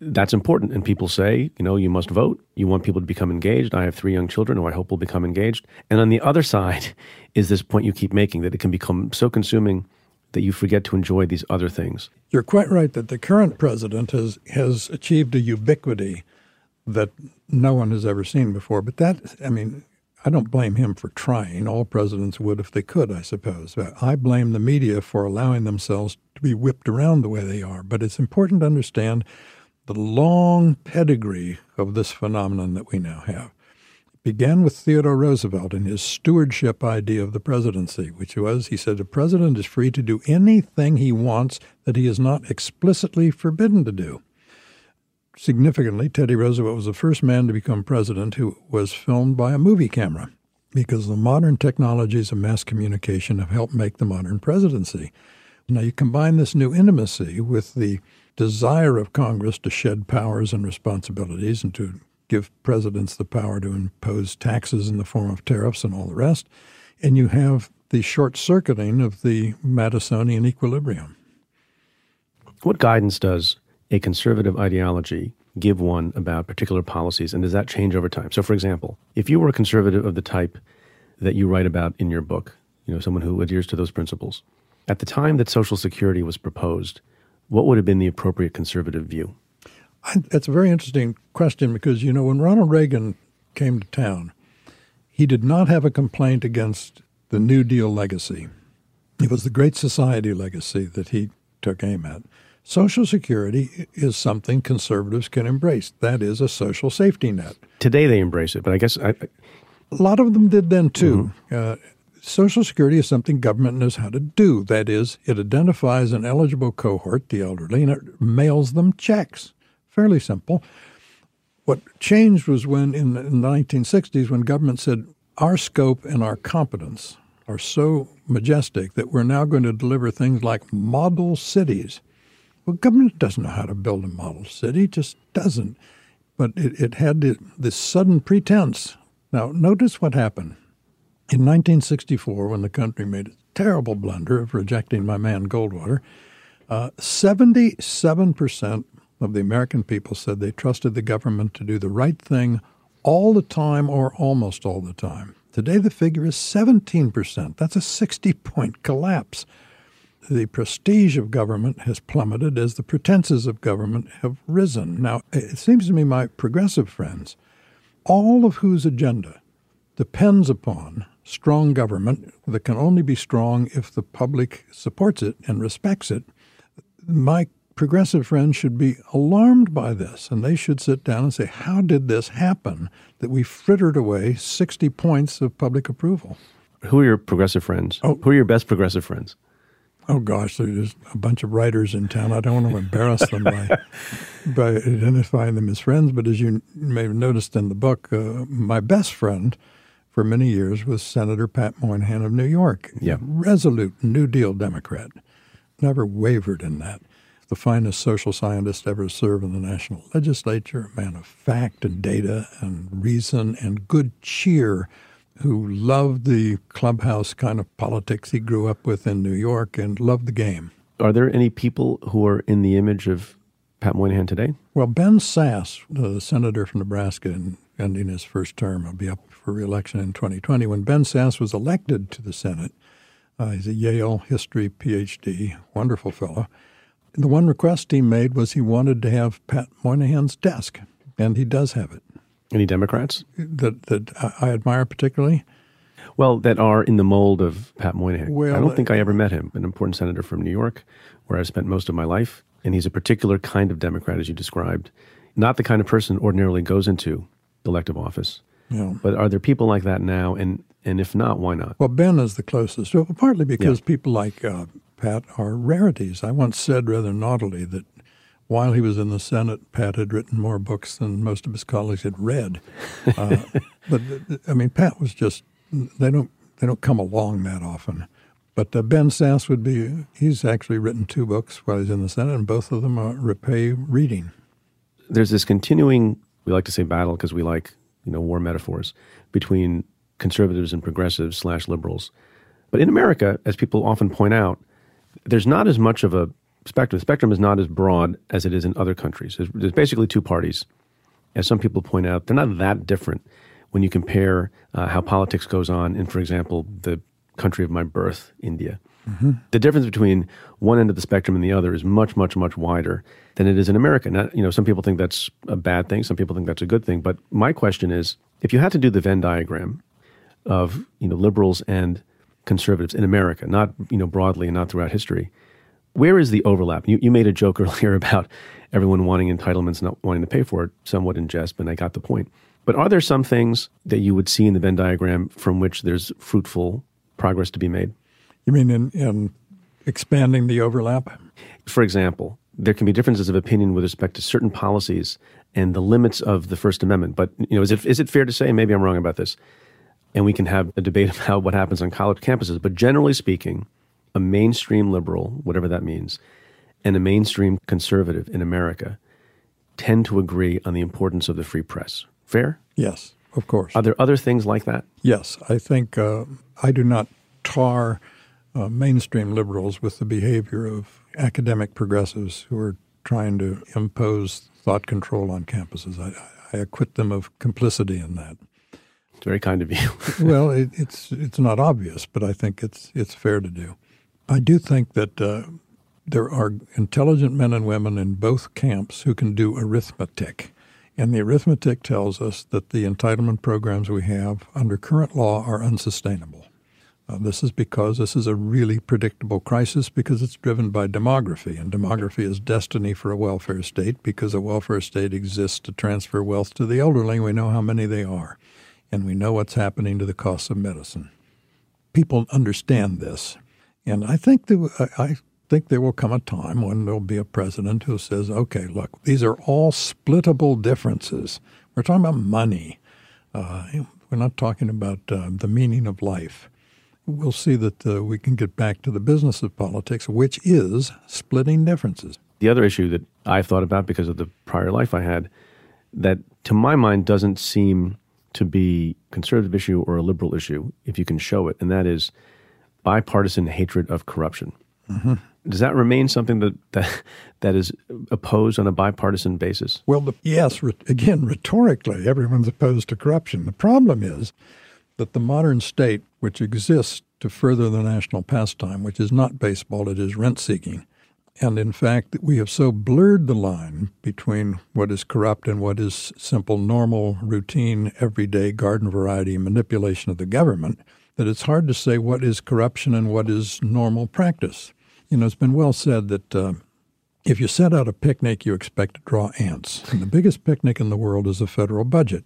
Speaker 3: that's important. And people say, you know, you must vote. You want people to become engaged. I have three young children who I hope will become engaged. And on the other side is this point you keep making that it can become so consuming that you forget to enjoy these other things.
Speaker 4: You're quite right that the current president has has achieved a ubiquity that no one has ever seen before. But that, I mean, I don't blame him for trying. All presidents would if they could, I suppose. But I blame the media for allowing themselves to be whipped around the way they are. But it's important to understand the long pedigree of this phenomenon that we now have. It began with Theodore Roosevelt and his stewardship idea of the presidency, which was he said the president is free to do anything he wants that he is not explicitly forbidden to do significantly, Teddy Roosevelt was the first man to become president who was filmed by a movie camera because the modern technologies of mass communication have helped make the modern presidency. Now, you combine this new intimacy with the desire of Congress to shed powers and responsibilities and to give presidents the power to impose taxes in the form of tariffs and all the rest, and you have the short circuiting of the Madisonian equilibrium.
Speaker 3: What guidance does a conservative ideology give one about particular policies, and does that change over time? So, for example, if you were a conservative of the type that you write about in your book, you know, someone who adheres to those principles, at the time that Social Security was proposed, what would have been the appropriate conservative view?
Speaker 4: That's a very interesting question because, you know, when Ronald Reagan came to town, he did not have a complaint against the New Deal legacy. It was the Great Society legacy that he took aim at. Social Security is something conservatives can embrace. That is a social safety net.
Speaker 3: Today they embrace it, but I guess I,
Speaker 4: a lot of them did then too. Mm-hmm. Uh, Social Security is something government knows how to do. That is, it identifies an eligible cohort, the elderly, and it mails them checks. Fairly simple. What changed was when, in the, in the 1960s, when government said, our scope and our competence are so majestic that we're now going to deliver things like model cities. Well, government doesn't know how to build a model city, just doesn't. But it, it had this sudden pretense. Now, notice what happened. In 1964, when the country made a terrible blunder of rejecting my man Goldwater, uh, 77% of the American people said they trusted the government to do the right thing all the time or almost all the time. Today, the figure is 17%. That's a 60 point collapse. The prestige of government has plummeted as the pretenses of government have risen. Now, it seems to me, my progressive friends, all of whose agenda depends upon strong government that can only be strong if the public supports it and respects it, my progressive friends should be alarmed by this and they should sit down and say, How did this happen that we frittered away 60 points of public approval?
Speaker 3: Who are your progressive friends? Oh, Who are your best progressive friends?
Speaker 4: Oh gosh, there's a bunch of writers in town. I don't want to embarrass them by by identifying them as friends, but as you may have noticed in the book, uh, my best friend for many years was Senator Pat Moynihan of New York.
Speaker 3: Yeah.
Speaker 4: Resolute New Deal Democrat. Never wavered in that the finest social scientist ever served in the national legislature, a man of fact and data and reason and good cheer, who loved the clubhouse kind of politics he grew up with in New York and loved the game.
Speaker 3: Are there any people who are in the image of Pat Moynihan today?
Speaker 4: Well, Ben Sasse, the senator from Nebraska, ending his first term, will be up for reelection in 2020. When Ben Sasse was elected to the Senate, uh, he's a Yale history PhD, wonderful fellow. The one request he made was he wanted to have Pat Moynihan's desk, and he does have it.
Speaker 3: Any Democrats
Speaker 4: that that I admire particularly?
Speaker 3: Well, that are in the mold of Pat Moynihan. Well, I don't think I ever met him. An important senator from New York, where I've spent most of my life, and he's a particular kind of Democrat, as you described. Not the kind of person ordinarily goes into elective office. Yeah. But are there people like that now? And and if not, why not?
Speaker 4: Well, Ben is the closest. Well, partly because yeah. people like uh, Pat are rarities. I once said rather naughtily that while he was in the Senate, Pat had written more books than most of his colleagues had read. Uh, but I mean, Pat was just they don't they don't come along that often. But uh, Ben Sasse would be he's actually written two books while he's in the Senate, and both of them are repay reading.
Speaker 3: There's this continuing we like to say battle because we like you know war metaphors between conservatives and progressives slash liberals. But in America, as people often point out, there's not as much of a spectrum. The spectrum is not as broad as it is in other countries. There's, there's basically two parties. As some people point out, they're not that different when you compare uh, how politics goes on in, for example, the country of my birth, India. Mm-hmm. The difference between one end of the spectrum and the other is much, much, much wider than it is in America. Now, you know, some people think that's a bad thing. Some people think that's a good thing. But my question is, if you had to do the Venn diagram of you know liberals and conservatives in America, not you know broadly and not throughout history. Where is the overlap? You, you made a joke earlier about everyone wanting entitlements, not wanting to pay for it, somewhat in jest, but I got the point. But are there some things that you would see in the Venn diagram from which there's fruitful progress to be made?
Speaker 4: You mean in, in expanding the overlap?
Speaker 3: For example, there can be differences of opinion with respect to certain policies and the limits of the First Amendment. But you know, is it is it fair to say? Maybe I'm wrong about this and we can have a debate about what happens on college campuses. But generally speaking, a mainstream liberal, whatever that means, and a mainstream conservative in America tend to agree on the importance of the free press. Fair?
Speaker 4: Yes, of course.
Speaker 3: Are there other things like that?
Speaker 4: Yes. I think uh, I do not tar uh, mainstream liberals with the behavior of academic progressives who are trying to impose thought control on campuses. I, I acquit them of complicity in that.
Speaker 3: It's very kind of you.
Speaker 4: well, it, it's it's not obvious, but I think it's it's fair to do. I do think that uh, there are intelligent men and women in both camps who can do arithmetic. And the arithmetic tells us that the entitlement programs we have under current law are unsustainable. Uh, this is because this is a really predictable crisis because it's driven by demography. And demography is destiny for a welfare state because a welfare state exists to transfer wealth to the elderly. We know how many they are and we know what's happening to the cost of medicine. people understand this. And I think that I think there will come a time when there'll be a president who says, okay, look, these are all splittable differences. We're talking about money. Uh, we're not talking about uh, the meaning of life. We'll see that uh, we can get back to the business of politics, which is splitting differences.
Speaker 3: The other issue that I've thought about because of the prior life I had, that to my mind doesn't seem to be a conservative issue or a liberal issue if you can show it, and that is bipartisan hatred of corruption. Mm-hmm. Does that remain something that, that that is opposed on a bipartisan basis?
Speaker 4: Well, the, yes. Re, again, rhetorically, everyone's opposed to corruption. The problem is that the modern state, which exists to further the national pastime, which is not baseball, it is rent seeking, and in fact, we have so blurred the line between what is corrupt and what is simple, normal, routine, everyday garden variety manipulation of the government that it's hard to say what is corruption and what is normal practice. You know, it's been well said that uh, if you set out a picnic, you expect to draw ants. And the biggest picnic in the world is the federal budget.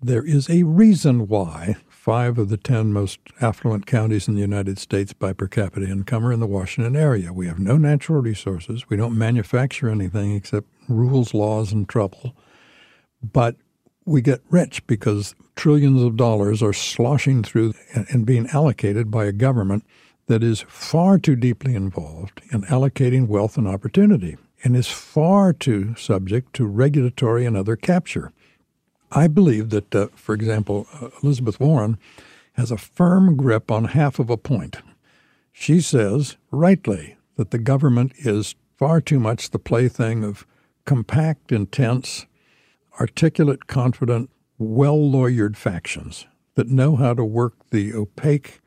Speaker 4: There is a reason why five of the 10 most affluent counties in the United States by per capita income are in the Washington area. We have no natural resources. We don't manufacture anything except rules, laws, and trouble. But we get rich because trillions of dollars are sloshing through and being allocated by a government that is far too deeply involved in allocating wealth and opportunity and is far too subject to regulatory and other capture. I believe that, uh, for example, uh, Elizabeth Warren has a firm grip on half of a point. She says, rightly, that the government is far too much the plaything of compact, intense, articulate, confident, well lawyered factions that know how to work the opaque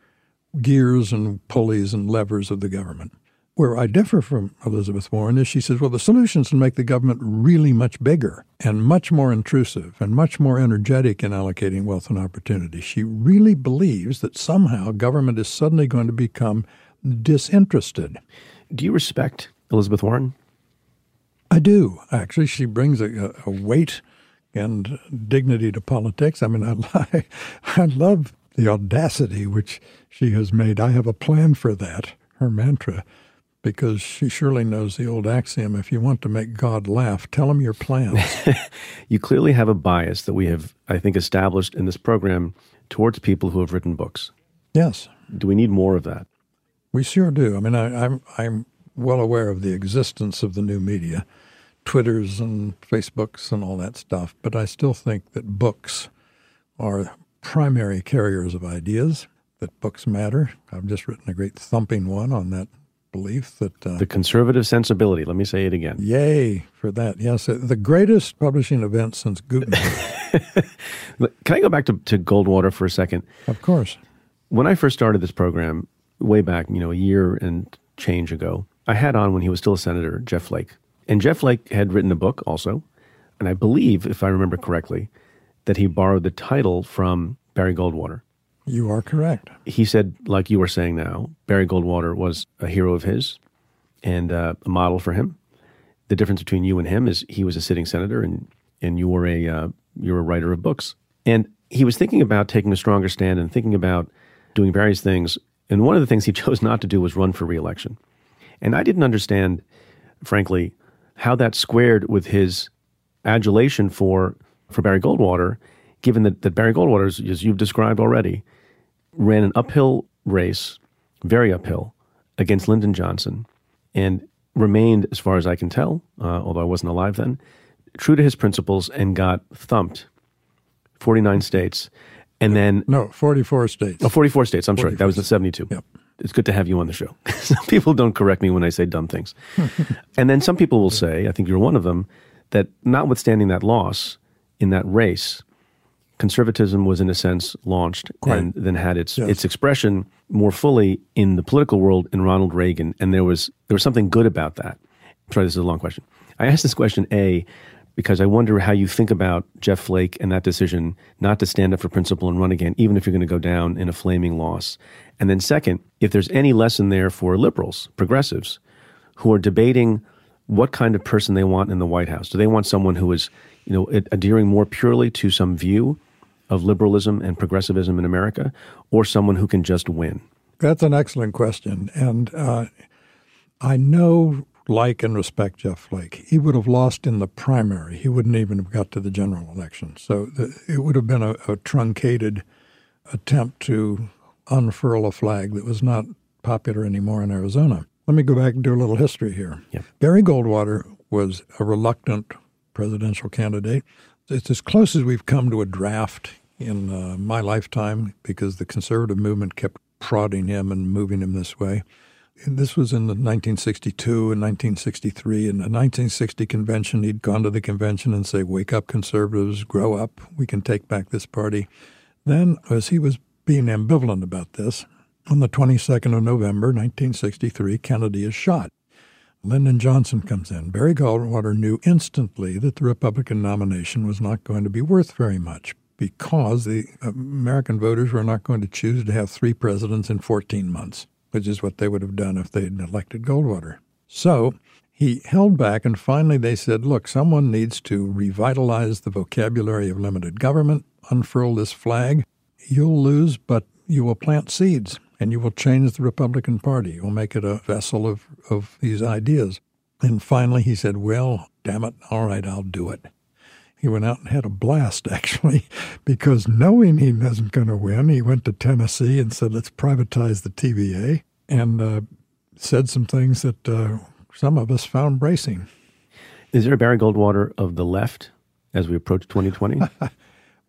Speaker 4: gears and pulleys and levers of the government. Where I differ from Elizabeth Warren is she says, well, the solution is to make the government really much bigger and much more intrusive and much more energetic in allocating wealth and opportunity. She really believes that somehow government is suddenly going to become disinterested.
Speaker 3: Do you respect Elizabeth Warren?
Speaker 4: I do. Actually, she brings a, a weight and dignity to politics. I mean, I, I love the audacity which she has made. I have a plan for that, her mantra because she surely knows the old axiom if you want to make God laugh, tell him your plans.
Speaker 3: you clearly have a bias that we have, I think, established in this program towards people who have written books.
Speaker 4: Yes.
Speaker 3: Do we need more of that?
Speaker 4: We sure do. I mean, I, I'm, I'm well aware of the existence of the new media, Twitters and Facebooks and all that stuff, but I still think that books are primary carriers of ideas, that books matter. I've just written a great thumping one on that belief that uh,
Speaker 3: the conservative sensibility. Let me say it again.
Speaker 4: Yay for that! Yes, uh, the greatest publishing event since Gutenberg.
Speaker 3: Can I go back to, to Goldwater for a second?
Speaker 4: Of course.
Speaker 3: When I first started this program, way back, you know, a year and change ago, I had on when he was still a senator, Jeff Flake, and Jeff Flake had written a book also, and I believe, if I remember correctly, that he borrowed the title from Barry Goldwater.
Speaker 4: You are correct.
Speaker 3: He said, like you were saying now, Barry Goldwater was a hero of his and uh, a model for him. The difference between you and him is he was a sitting senator and, and you were a, uh, you're a writer of books. And he was thinking about taking a stronger stand and thinking about doing various things. And one of the things he chose not to do was run for reelection. And I didn't understand, frankly, how that squared with his adulation for, for Barry Goldwater, given that, that Barry Goldwater, as you've described already, ran an uphill race, very uphill, against Lyndon Johnson, and remained, as far as I can tell, uh, although I wasn't alive then, true to his principles and got thumped 49 states. And then.
Speaker 4: No, 44 states.
Speaker 3: Oh, 44 states. I'm sorry. That was the 72.
Speaker 4: Yep.
Speaker 3: It's good to have you on the show. some people don't correct me when I say dumb things. and then some people will say, I think you're one of them, that notwithstanding that loss in that race, conservatism was in a sense launched
Speaker 4: right.
Speaker 3: and then had its
Speaker 4: yes.
Speaker 3: its expression more fully in the political world in Ronald Reagan and there was there was something good about that. sorry, this is a long question. I asked this question A because I wonder how you think about Jeff Flake and that decision not to stand up for principle and run again, even if you're going to go down in a flaming loss. And then second, if there's any lesson there for liberals, progressives, who are debating what kind of person they want in the White House. Do they want someone who is, you know, adhering more purely to some view of liberalism and progressivism in America, or someone who can just win?
Speaker 4: That's an excellent question. And uh, I know, like, and respect Jeff Flake. He would have lost in the primary. He wouldn't even have got to the general election. So the, it would have been a, a truncated attempt to unfurl a flag that was not popular anymore in Arizona. Let me go back and do a little history here. Barry Goldwater was a reluctant presidential candidate. It's as close as we've come to a draft in uh, my lifetime because the conservative movement kept prodding him and moving him this way. This was in 1962 and 1963. In the 1960 convention, he'd gone to the convention and say, Wake up, conservatives, grow up, we can take back this party. Then, as he was being ambivalent about this, on the 22nd of November, 1963, Kennedy is shot. Lyndon Johnson comes in. Barry Goldwater knew instantly that the Republican nomination was not going to be worth very much because the American voters were not going to choose to have three presidents in 14 months, which is what they would have done if they had elected Goldwater. So he held back, and finally they said, look, someone needs to revitalize the vocabulary of limited government, unfurl this flag. You'll lose, but you will plant seeds and you will change the Republican Party. You'll make it a vessel of, of these ideas. And finally he said, well, damn it, all right, I'll do it he went out and had a blast, actually, because knowing he wasn't going to win, he went to Tennessee and said, let's privatize the TVA, and uh, said some things that uh, some of us found bracing.
Speaker 3: Is there a Barry Goldwater of the left as we approach 2020?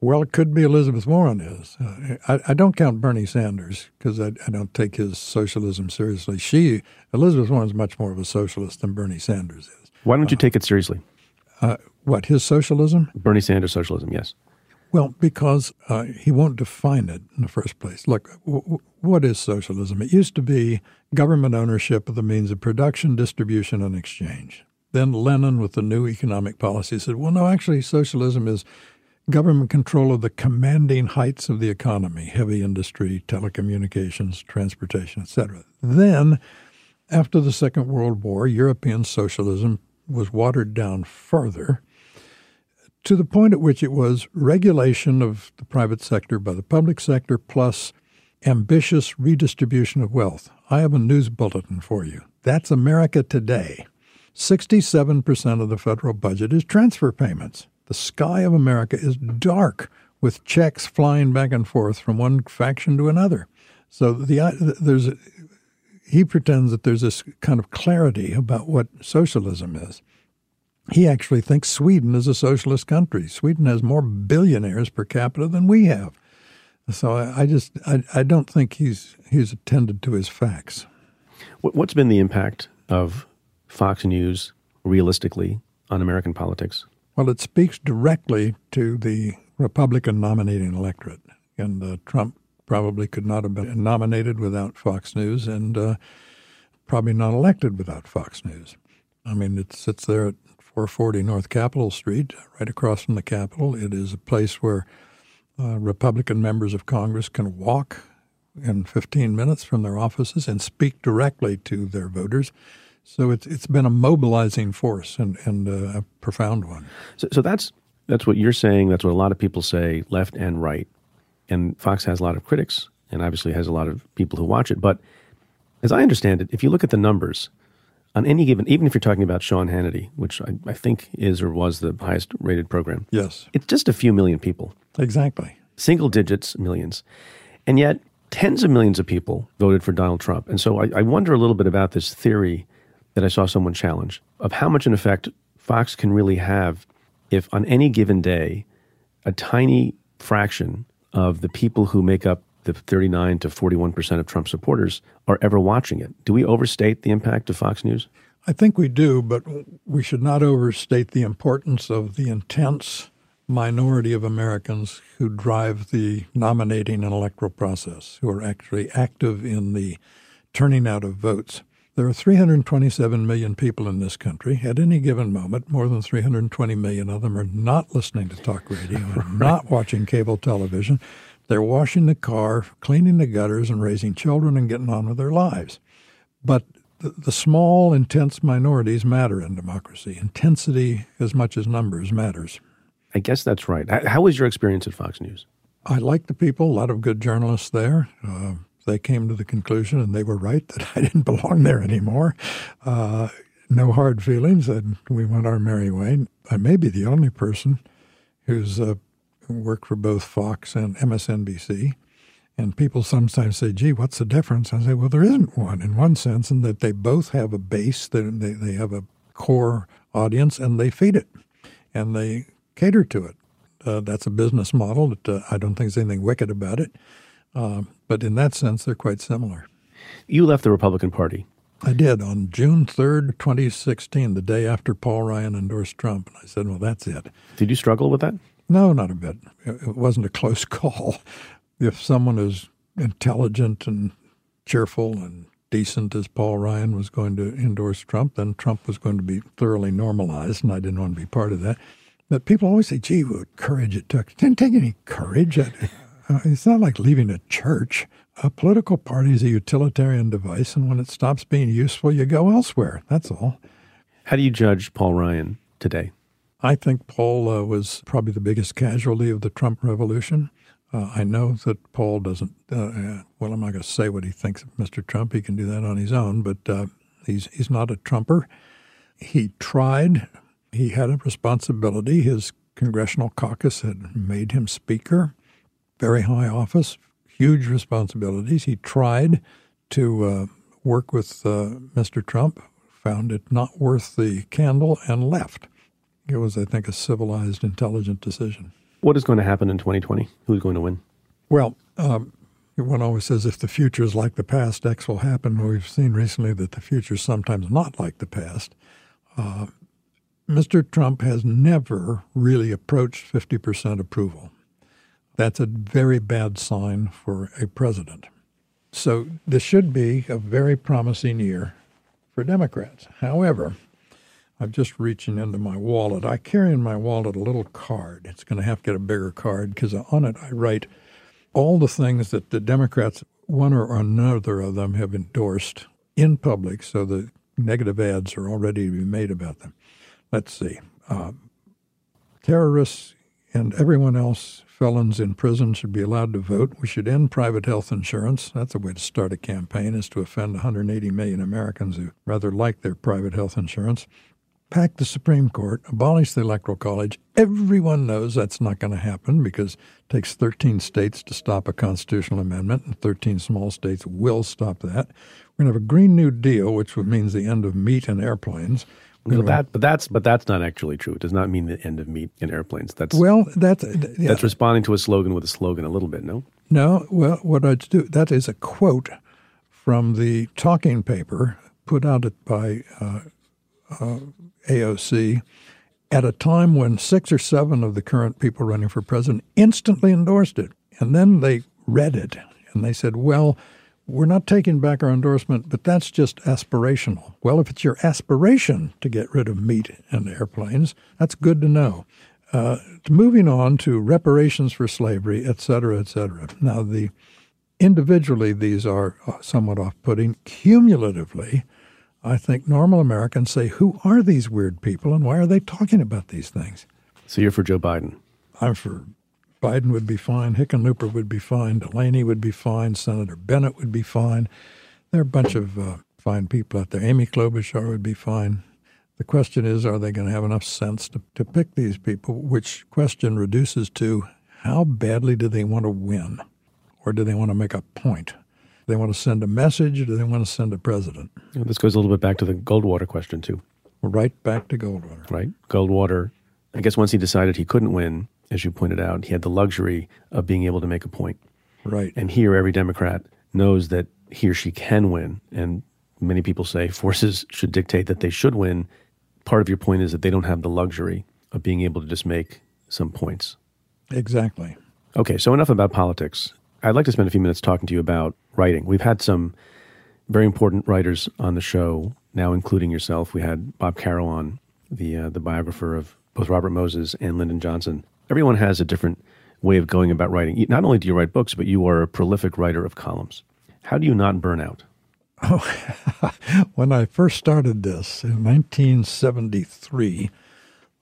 Speaker 4: well, it could be Elizabeth Warren is. Uh, I, I, don't count Bernie Sanders because I, I, don't take his socialism seriously. She, Elizabeth Warren, is much more of a socialist than Bernie Sanders is.
Speaker 3: Why don't you take it seriously?
Speaker 4: What, his socialism?
Speaker 3: Bernie Sanders socialism, yes.
Speaker 4: Well, because uh, he won't define it in the first place. Look, w- w- what is socialism? It used to be government ownership of the means of production, distribution, and exchange. Then Lenin, with the new economic policy, said, well, no, actually, socialism is government control of the commanding heights of the economy heavy industry, telecommunications, transportation, etc. Then, after the Second World War, European socialism was watered down further to the point at which it was regulation of the private sector by the public sector plus ambitious redistribution of wealth. I have a news bulletin for you. That's America today. 67% of the federal budget is transfer payments. The sky of America is dark with checks flying back and forth from one faction to another. So the uh, there's he pretends that there's this kind of clarity about what socialism is he actually thinks Sweden is a socialist country. Sweden has more billionaires per capita than we have. So I, I just I, I don't think he's he's attended to his facts.
Speaker 3: What's been the impact of Fox News realistically on American politics?
Speaker 4: Well, it speaks directly to the Republican nominating electorate, and uh, Trump probably could not have been nominated without Fox News, and uh, probably not elected without Fox News. I mean, it sits there at 440 North Capitol Street, right across from the Capitol. It is a place where uh, Republican members of Congress can walk in 15 minutes from their offices and speak directly to their voters. So it's it's been a mobilizing force and, and uh, a profound one.
Speaker 3: So, so that's that's what you're saying. That's what a lot of people say, left and right. And Fox has a lot of critics, and obviously has a lot of people who watch it. But as I understand it, if you look at the numbers, on any given, even if you're talking about Sean Hannity, which I, I, think is or was the highest rated program.
Speaker 4: Yes.
Speaker 3: It's just a few million people.
Speaker 4: Exactly.
Speaker 3: Single digits, millions. And yet, tens of millions of people voted for Donald Trump. And so I, I wonder a little bit about this theory that I saw someone challenge of how much, an effect, Fox can really have if on any given day, a tiny fraction of the people who make up the 39 to 41 percent of Trump supporters are ever watching it. Do we overstate the impact of Fox News?
Speaker 4: I think we do, but we should not overstate the importance of the intense minority of Americans who drive the nominating and electoral process, who are actually active in the turning out of votes. There are 327 million people in this country. At any given moment, more than 320 million of them are not listening to talk radio, right. not watching cable television. They're washing the car, cleaning the gutters, and raising children and getting on with their lives. But the, the small, intense minorities matter in democracy. Intensity, as much as numbers, matters.
Speaker 3: I guess that's right. How was your experience at Fox News?
Speaker 4: I liked the people, a lot of good journalists there. Uh, they came to the conclusion, and they were right, that I didn't belong there anymore. Uh, no hard feelings, and we went our merry way. I may be the only person who's uh, worked for both Fox and MSNBC. And people sometimes say, gee, what's the difference? I say, well, there isn't one in one sense, in that they both have a base, they, they, they have a core audience, and they feed it and they cater to it. Uh, that's a business model that uh, I don't think there's anything wicked about it. Uh, but in that sense, they're quite similar.
Speaker 3: You left the Republican Party.
Speaker 4: I did on June 3rd, 2016, the day after Paul Ryan endorsed Trump. And I said, well, that's it.
Speaker 3: Did you struggle with that?
Speaker 4: No, not a bit. It wasn't a close call. If someone is intelligent and cheerful and decent as Paul Ryan was going to endorse Trump, then Trump was going to be thoroughly normalized, and I didn't want to be part of that. But people always say, gee, what courage it took. It didn't take any courage. Uh, it's not like leaving a church. A political party is a utilitarian device, and when it stops being useful, you go elsewhere. That's all.
Speaker 3: How do you judge Paul Ryan today?
Speaker 4: I think Paul uh, was probably the biggest casualty of the Trump revolution. Uh, I know that Paul doesn't, uh, uh well, I'm not going to say what he thinks of Mr. Trump. He can do that on his own, but uh, he's, he's not a Trumper. He tried he had a responsibility. His congressional caucus had made him speaker, very high office, huge responsibilities. He tried to uh, work with Mr. Trump, found it not worth the candle, and left. It was, I think, a civilized, intelligent decision.
Speaker 3: What is going to happen in 2020? Who's going to win?
Speaker 4: Well, um, one always says if the future is like the past, X will happen. We've seen recently that the future is sometimes not like the past. Uh, Mr. Trump has never really approached 50% approval. That's a very bad sign for a president. So this should be a very promising year for Democrats. However, I'm just reaching into my wallet. I carry in my wallet a little card. It's going to have to get a bigger card because on it I write all the things that the Democrats, one or another of them, have endorsed in public so the negative ads are already to be made about them let's see, uh, terrorists and everyone else, felons in prison, should be allowed to vote. We should end private health insurance. That's a way to start a campaign, is to offend 180 million Americans who rather like their private health insurance. Pack the Supreme Court, abolish the Electoral College. Everyone knows that's not going to happen because it takes 13 states to stop a constitutional amendment, and 13 small states will stop that. We're going to have a Green New Deal, which means the end of meat and airplanes.
Speaker 3: But that, but that's, but that's not actually true. It does not mean the end of meat and airplanes. That's
Speaker 4: well, that's
Speaker 3: yeah. that's responding to a slogan with a slogan a little bit. No,
Speaker 4: no. Well, what I do that is a quote from the talking paper put out by uh, uh, AOC at a time when six or seven of the current people running for president instantly endorsed it, and then they read it and they said, "Well." we're not taking back our endorsement, but that's just aspirational. Well, if it's your aspiration to get rid of meat and airplanes, that's good to know. Uh, moving on to reparations for slavery, et cetera, et cetera. Now, the individually these are somewhat off-putting. Cumulatively, I think normal Americans say, "Who are these weird people, and why are they talking about these things?"
Speaker 3: So you're for Joe Biden.
Speaker 4: I'm for Biden would be fine. Hickenlooper would be fine. Delaney would be fine. Senator Bennet would be fine. There are a bunch of uh, fine people out there. Amy Klobuchar would be fine. The question is, are they going to have enough sense to, to pick these people? Which question reduces to how badly do they want to win? Or do they want to make a point? They want to send a message do they want to send a president?
Speaker 3: This goes a little bit back to the Goldwater question, too.
Speaker 4: Right back to Goldwater.
Speaker 3: Right. Goldwater, I guess once he decided he couldn't win, as you pointed out, he had the luxury of being able to make a point.
Speaker 4: Right.
Speaker 3: And here, every Democrat knows that he or she can win. And many people say forces should dictate that they should win. Part of your point is that they don't have the luxury of being able to just make some points.
Speaker 4: Exactly.
Speaker 3: Okay, so enough about politics. I'd like to spend a few minutes talking to you about writing. We've had some very important writers on the show, now including yourself. We had Bob Caro on, the uh, the biographer of both Robert Moses and Lyndon Johnson everyone has a different way of going about writing. Not only do you write books, but you are a prolific writer of columns. How do you not burn out?
Speaker 4: Oh, when I first started this in 1973,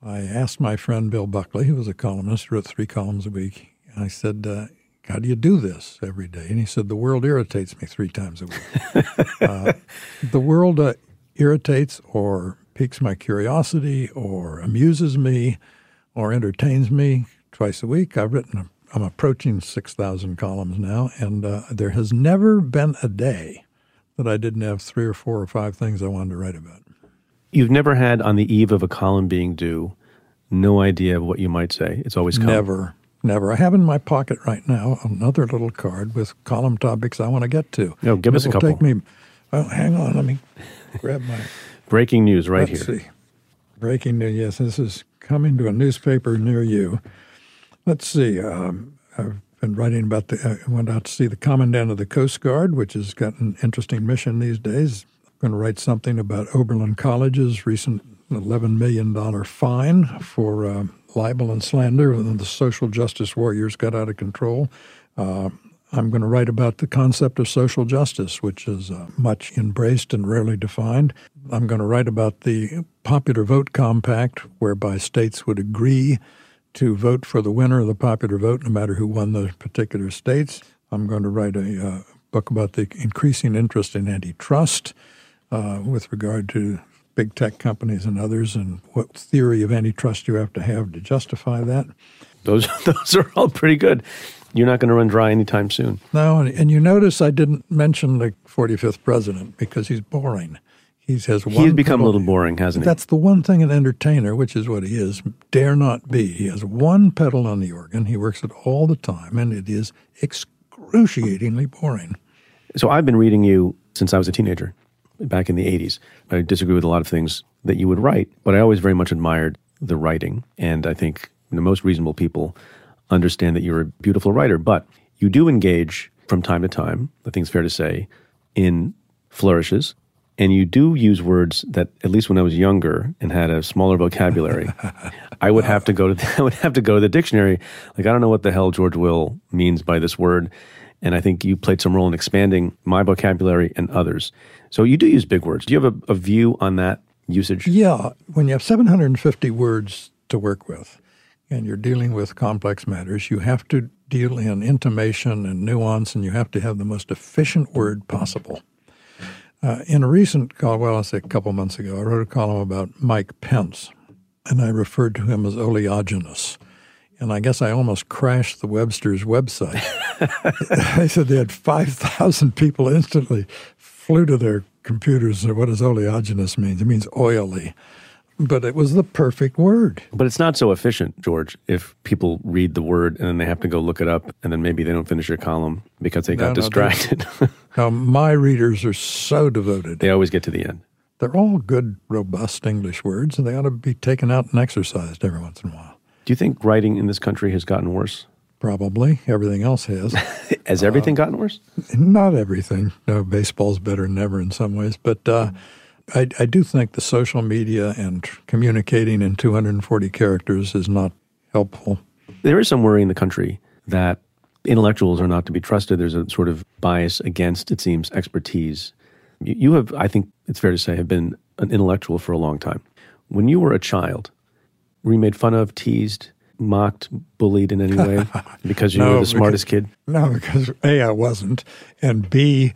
Speaker 4: I asked my friend Bill Buckley, who was a columnist, wrote three columns a week. I said, uh, how do you do this every day? And he said, the world irritates me three times a week. uh, the world uh, irritates or piques my curiosity or amuses me or entertains me twice a week. I've written, I'm approaching 6,000 columns now, and uh, there has never been a day that I didn't have three or four or five things I wanted to write about.
Speaker 3: You've never had on the eve of a column being due, no idea of what you might say. It's always come.
Speaker 4: Never. Never. I have in my pocket right now another little card with column topics I want to get to.
Speaker 3: No, give
Speaker 4: it
Speaker 3: us a couple.
Speaker 4: Take me. Well, hang on. Let me grab my.
Speaker 3: Breaking news right here.
Speaker 4: Let's
Speaker 3: here.
Speaker 4: See. Breaking news. Yes, this is coming to a newspaper near you. Let's see. Um, I've been writing about the. I went out to see the commandant of the Coast Guard, which has got an interesting mission these days. I'm going to write something about Oberlin College's recent $11 million fine for uh, libel and slander, and the social justice warriors got out of control. Uh, I'm going to write about the concept of social justice, which is uh, much embraced and rarely defined. I'm going to write about the popular vote compact, whereby states would agree to vote for the winner of the popular vote, no matter who won the particular states. I'm going to write a uh, book about the increasing interest in antitrust uh, with regard to big tech companies and others, and what theory of antitrust you have to have to justify that.
Speaker 3: Those those are all pretty good. You're not going to run dry anytime soon.
Speaker 4: No, and, and you notice I didn't mention the 45th president because he's boring. He has one.
Speaker 3: He's become a little boring, hasn't he?
Speaker 4: That's the one thing an entertainer, which is what he is, dare not be. He has one pedal on the organ. He works it all the time, and it is excruciatingly boring.
Speaker 3: So I've been reading you since I was a teenager, back in the 80s. I disagree with a lot of things that you would write, but I always very much admired the writing. And I think the most reasonable people understand that you're a beautiful writer. But you do engage from time to time, I think it's fair to say, in flourishes. And you do use words that, at least when I was younger and had a smaller vocabulary, I would have to go to the, I would have to go to the dictionary. Like I don't know what the hell George Will means by this word, and I think you played some role in expanding my vocabulary and others. So you do use big words. Do you have a, a view on that usage?
Speaker 4: Yeah, when you have 750 words to work with and you're dealing with complex matters, you have to deal in intimation and nuance, and you have to have the most efficient word possible. Uh, in a recent column, well, I'll say a couple months ago, I wrote a column about Mike Pence, and I referred to him as oleaginous. And I guess I almost crashed the Webster's website. I said they had 5,000 people instantly flew to their computers what does oleaginous mean? It means oily. But it was the perfect word.
Speaker 3: But it's not so efficient, George, if people read the word and then they have to go look it up and then maybe they don't finish your column because they got
Speaker 4: No, no,
Speaker 3: distracted.
Speaker 4: Now, my readers are so devoted.
Speaker 3: they always get to the end.
Speaker 4: They're all good, robust English words, and they ought to be taken out and exercised every once in a while.
Speaker 3: Do you think writing in this country has gotten worse?
Speaker 4: Probably. Everything else has.
Speaker 3: Has everything gotten worse?
Speaker 4: Not everything. No, baseball's better than ever in some ways. But uh, I, I do think the social media and communicating in 240 characters is not helpful.
Speaker 3: There is some worry in the country that intellectuals are not to be trusted. There's a sort of bias against, it seems, expertise. You, you have, I think it's fair to say, have been an intellectual for a long time. When you were a child, were you made fun of, teased, mocked, bullied in any way because you
Speaker 4: No,
Speaker 3: were the
Speaker 4: because-
Speaker 3: smartest kid?
Speaker 4: No, because A, I wasn't, and B,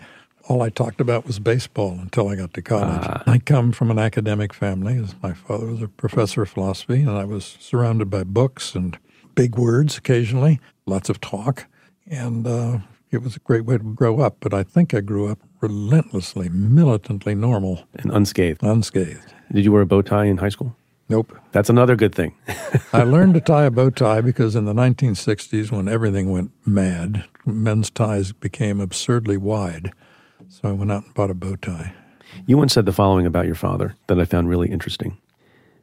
Speaker 4: all I talked about was baseball until I got to college. I come from an academic family. as My father was a professor of philosophy, and I was surrounded by books and big words occasionally, lots of talk, and uh, it was a great way to grow up. But I think I grew up relentlessly, militantly normal,
Speaker 3: And unscathed.
Speaker 4: unscathed.
Speaker 3: Did you wear a bow tie in high school?
Speaker 4: Nope.
Speaker 3: That's another good thing.
Speaker 4: I learned to tie a bow tie because in the 1960s, when everything went mad, men's ties became absurdly wide. So I went out and bought a bow tie.
Speaker 3: You once said the following about your father that I found really interesting.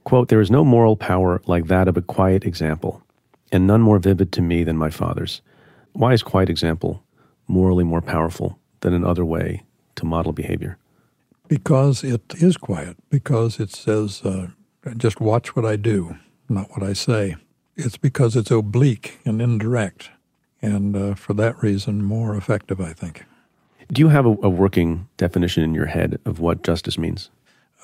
Speaker 3: Quote, There is no moral power like that of a quiet example, and none more vivid to me than my father's. Why is quiet example morally more powerful than another way to model behavior?
Speaker 4: Because it is quiet, because it says, uh, just watch what I do, not what I say. It's because it's oblique and indirect, and uh, for that reason, more effective, I think.
Speaker 3: Do you have a, a working definition in your head of what justice means?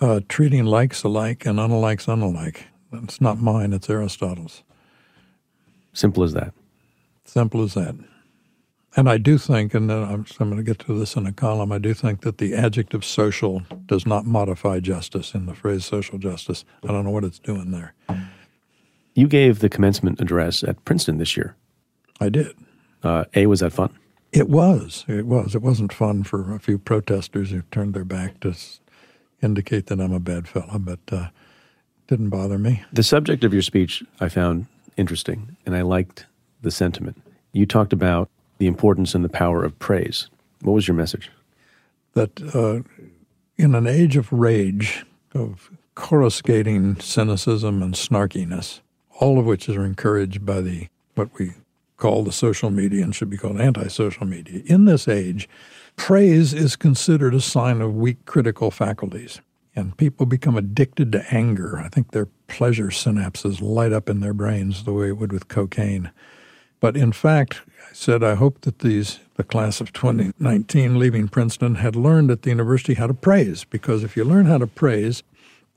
Speaker 4: Uh, treating likes alike and unlikes unalike. It's not mine, it's Aristotle's.
Speaker 3: Simple as that.
Speaker 4: Simple as that. And I do think, and then I'm, I'm going to get to this in a column, I do think that the adjective social does not modify justice in the phrase social justice. I don't know what it's doing there.
Speaker 3: You gave the commencement address at Princeton this year.
Speaker 4: I did.
Speaker 3: Uh, a, was that fun?
Speaker 4: It was. It was. It wasn't fun for a few protesters who turned their back to indicate that I'm a bad fellow, but uh, didn't bother me.
Speaker 3: The subject of your speech I found interesting, and I liked the sentiment. You talked about the importance and the power of praise. What was your message?
Speaker 4: That uh, in an age of rage, of coruscating cynicism and snarkiness, all of which are encouraged by the what we call the social media and should be called anti-social media. In this age, praise is considered a sign of weak critical faculties. And people become addicted to anger. I think their pleasure synapses light up in their brains the way it would with cocaine. But in fact, I said I hope that these the class of 2019 leaving Princeton had learned at the university how to praise because if you learn how to praise,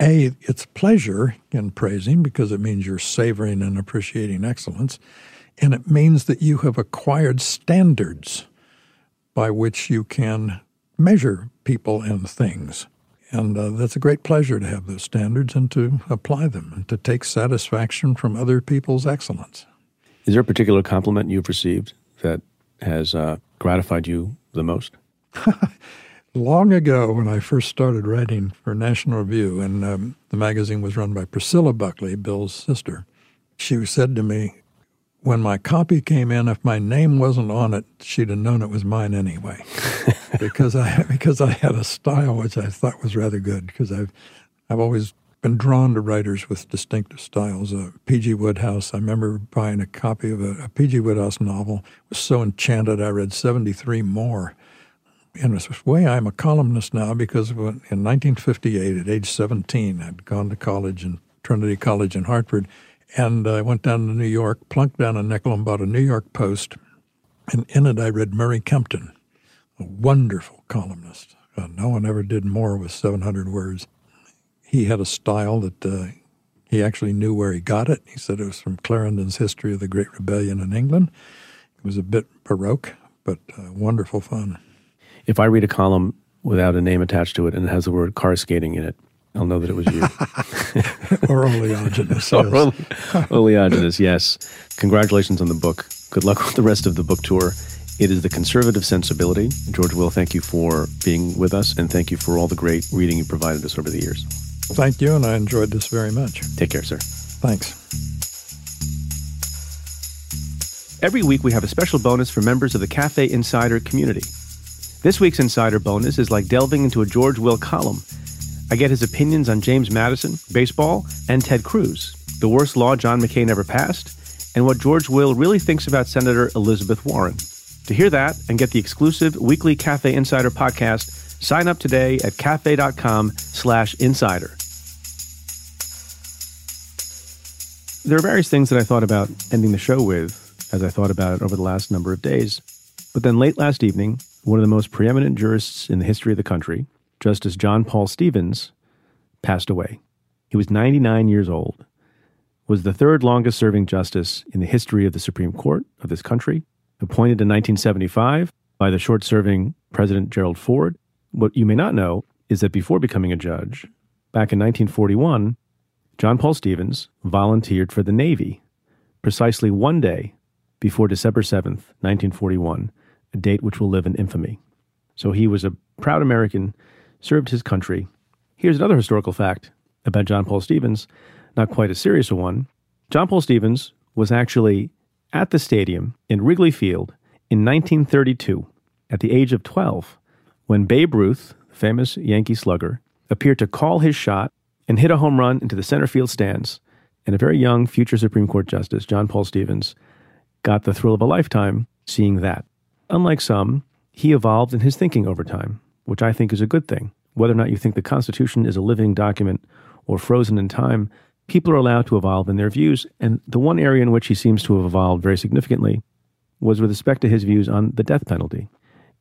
Speaker 4: a it's pleasure in praising because it means you're savoring and appreciating excellence, and it means that you have acquired standards by which you can measure people and things. And uh, that's a great pleasure to have those standards and to apply them and to take satisfaction from other people's excellence.
Speaker 3: Is there a particular compliment you've received that has uh, gratified you the most?
Speaker 4: Long ago, when I first started writing for National Review, and um, the magazine was run by Priscilla Buckley, Bill's sister, she said to me, when my copy came in, if my name wasn't on it, she'd have known it was mine anyway, because I because I had a style which I thought was rather good. Because I've I've always been drawn to writers with distinctive styles. Uh, P.G. Wodehouse, I remember buying a copy of a, a P.G. Wodehouse novel. Was so enchanted I read seventy three more. In a way, I'm a columnist now because in 1958, at age 17, I'd gone to college in Trinity College in Hartford and I went down to New York, plunked down a nickel, and bought a New York Post. And in it, I read Murray Kempton, a wonderful columnist. Uh, no one ever did more with 700 words. He had a style that uh, he actually knew where he got it. He said it was from Clarendon's History of the Great Rebellion in England. It was a bit baroque, but uh, wonderful fun.
Speaker 3: If I read a column without a name attached to it and it has the word coruscating in it, I'll know that it was you.
Speaker 4: or oleaginous.
Speaker 3: Yes. oleaginous, yes. Congratulations on the book. Good luck with the rest of the book tour. It is The Conservative Sensibility. George Will, thank you for being with us, and thank you for all the great reading you provided us over the years.
Speaker 4: Thank you, and I enjoyed this very much.
Speaker 3: Take care, sir.
Speaker 4: Thanks.
Speaker 3: Every week, we have a special bonus for members of the Cafe Insider community. This week's Insider bonus is like delving into a George Will column I get his opinions on James Madison, baseball, and Ted Cruz, the worst law John McCain ever passed, and what George Will really thinks about Senator Elizabeth Warren. To hear that and get the exclusive weekly Cafe Insider podcast, sign up today at cafe.com slash insider. There are various things that I thought about ending the show with as I thought about it over the last number of days. But then late last evening, one of the most preeminent jurists in the history of the country, Justice John Paul Stevens passed away. He was 99 years old, was the third longest serving justice in the history of the Supreme Court of this country, appointed in 1975 by the short serving President Gerald Ford. What you may not know is that before becoming a judge, back in 1941, John Paul Stevens volunteered for the Navy precisely one day before December 7th, 1941, a date which will live in infamy. So he was a proud American served his country. Here's another historical fact about John Paul Stevens, not quite as serious a one. John Paul Stevens was actually at the stadium in Wrigley Field in 1932 at the age of 12 when Babe Ruth, the famous Yankee slugger, appeared to call his shot and hit a home run into the center field stands. And a very young future Supreme Court Justice, John Paul Stevens, got the thrill of a lifetime seeing that. Unlike some, he evolved in his thinking over time which I think is a good thing. Whether or not you think the Constitution is a living document or frozen in time, people are allowed to evolve in their views. And the one area in which he seems to have evolved very significantly was with respect to his views on the death penalty.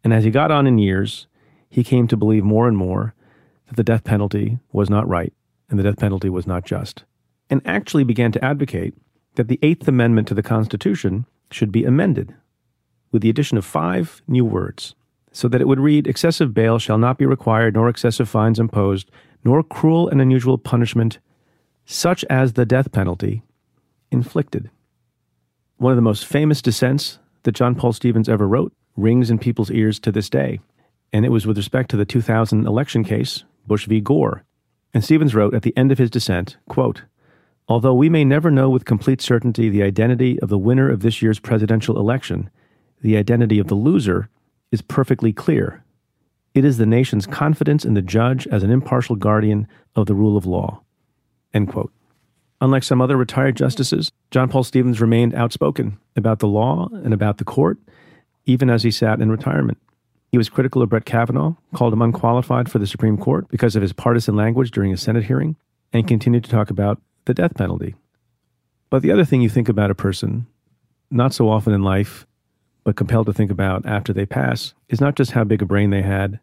Speaker 3: And as he got on in years, he came to believe more and more that the death penalty was not right and the death penalty was not just, and actually began to advocate that the Eighth Amendment to the Constitution should be amended with the addition of five new words so that it would read excessive bail shall not be required, nor excessive fines imposed, nor cruel and unusual punishment, such as the death penalty, inflicted. One of the most famous dissents that John Paul Stevens ever wrote rings in people's ears to this day, and it was with respect to the 2000 election case, Bush v. Gore. And Stevens wrote at the end of his dissent, quote, Although we may never know with complete certainty the identity of the winner of this year's presidential election, the identity of the loser is perfectly clear. It is the nation's confidence in the judge as an impartial guardian of the rule of law. End quote. Unlike some other retired justices, John Paul Stevens remained outspoken about the law and about the court, even as he sat in retirement. He was critical of Brett Kavanaugh, called him unqualified for the Supreme Court because of his partisan language during a Senate hearing, and continued to talk about the death penalty. But the other thing you think about a person, not so often in life, but compelled to think about after they pass, is not just how big a brain they had,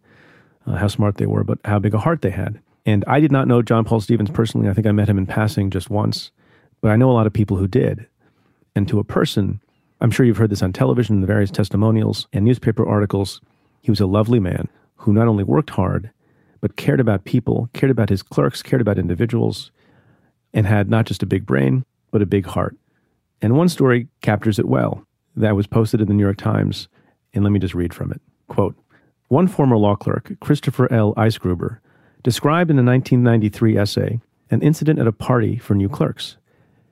Speaker 3: uh, how smart they were, but how big a heart they had. And I did not know John Paul Stevens personally. I think I met him in passing just once, but I know a lot of people who did. And to a person, I'm sure you've heard this on television the various testimonials and newspaper articles. He was a lovely man who not only worked hard, but cared about people, cared about his clerks, cared about individuals, and had not just a big brain, but a big heart. And one story captures it well that was posted in the New York Times, and let me just read from it. Quote One former law clerk, Christopher L. Eisgruber, described in a 1993 essay an incident at a party for new clerks.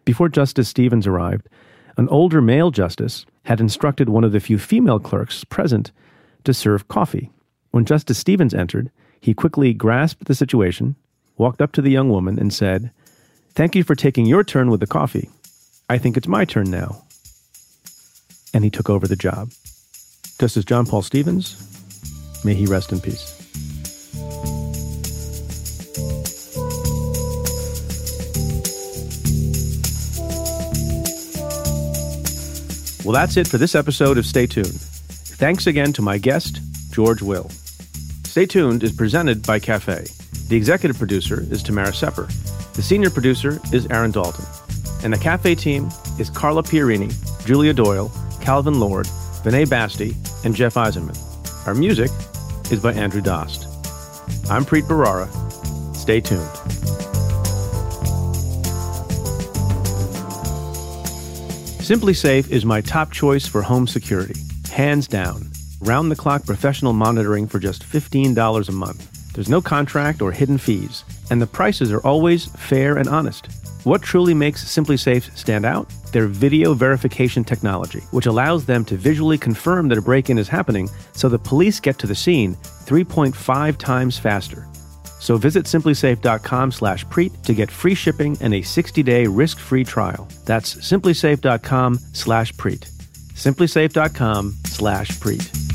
Speaker 3: Before Justice Stevens arrived, an older male justice had instructed one of the few female clerks present to serve coffee. When Justice Stevens entered, he quickly grasped the situation, walked up to the young woman, and said, Thank you for taking your turn with the coffee. I think it's my turn now. And he took over the job. Justice John Paul Stevens, may he rest in peace. Well, that's it for this episode of Stay Tuned. Thanks again to my guest, George Will. Stay Tuned is presented by Cafe. The executive producer is Tamara Sepper. The senior producer is Aaron Dalton. And the Cafe team is Carla Pierini, Julia Doyle, Calvin Lord, Vinay Basti, and Jeff Eisenman. Our music is by Andrew Dost. I'm Preet Bharara. Stay tuned. SimpliSafe is my top choice for home security, hands down. Round the clock professional monitoring for just $15 a month. There's no contract or hidden fees, and the prices are always fair and honest. What truly makes SimpliSafe stand out? Their video verification technology, which allows them to visually confirm that a break in is happening so the police get to the scene 3.5 times faster. So visit simplisafe.com slash preet to get free shipping and a 60-day risk-free trial. That's simplisafe.com slash preet. simplisafe.com slash preet.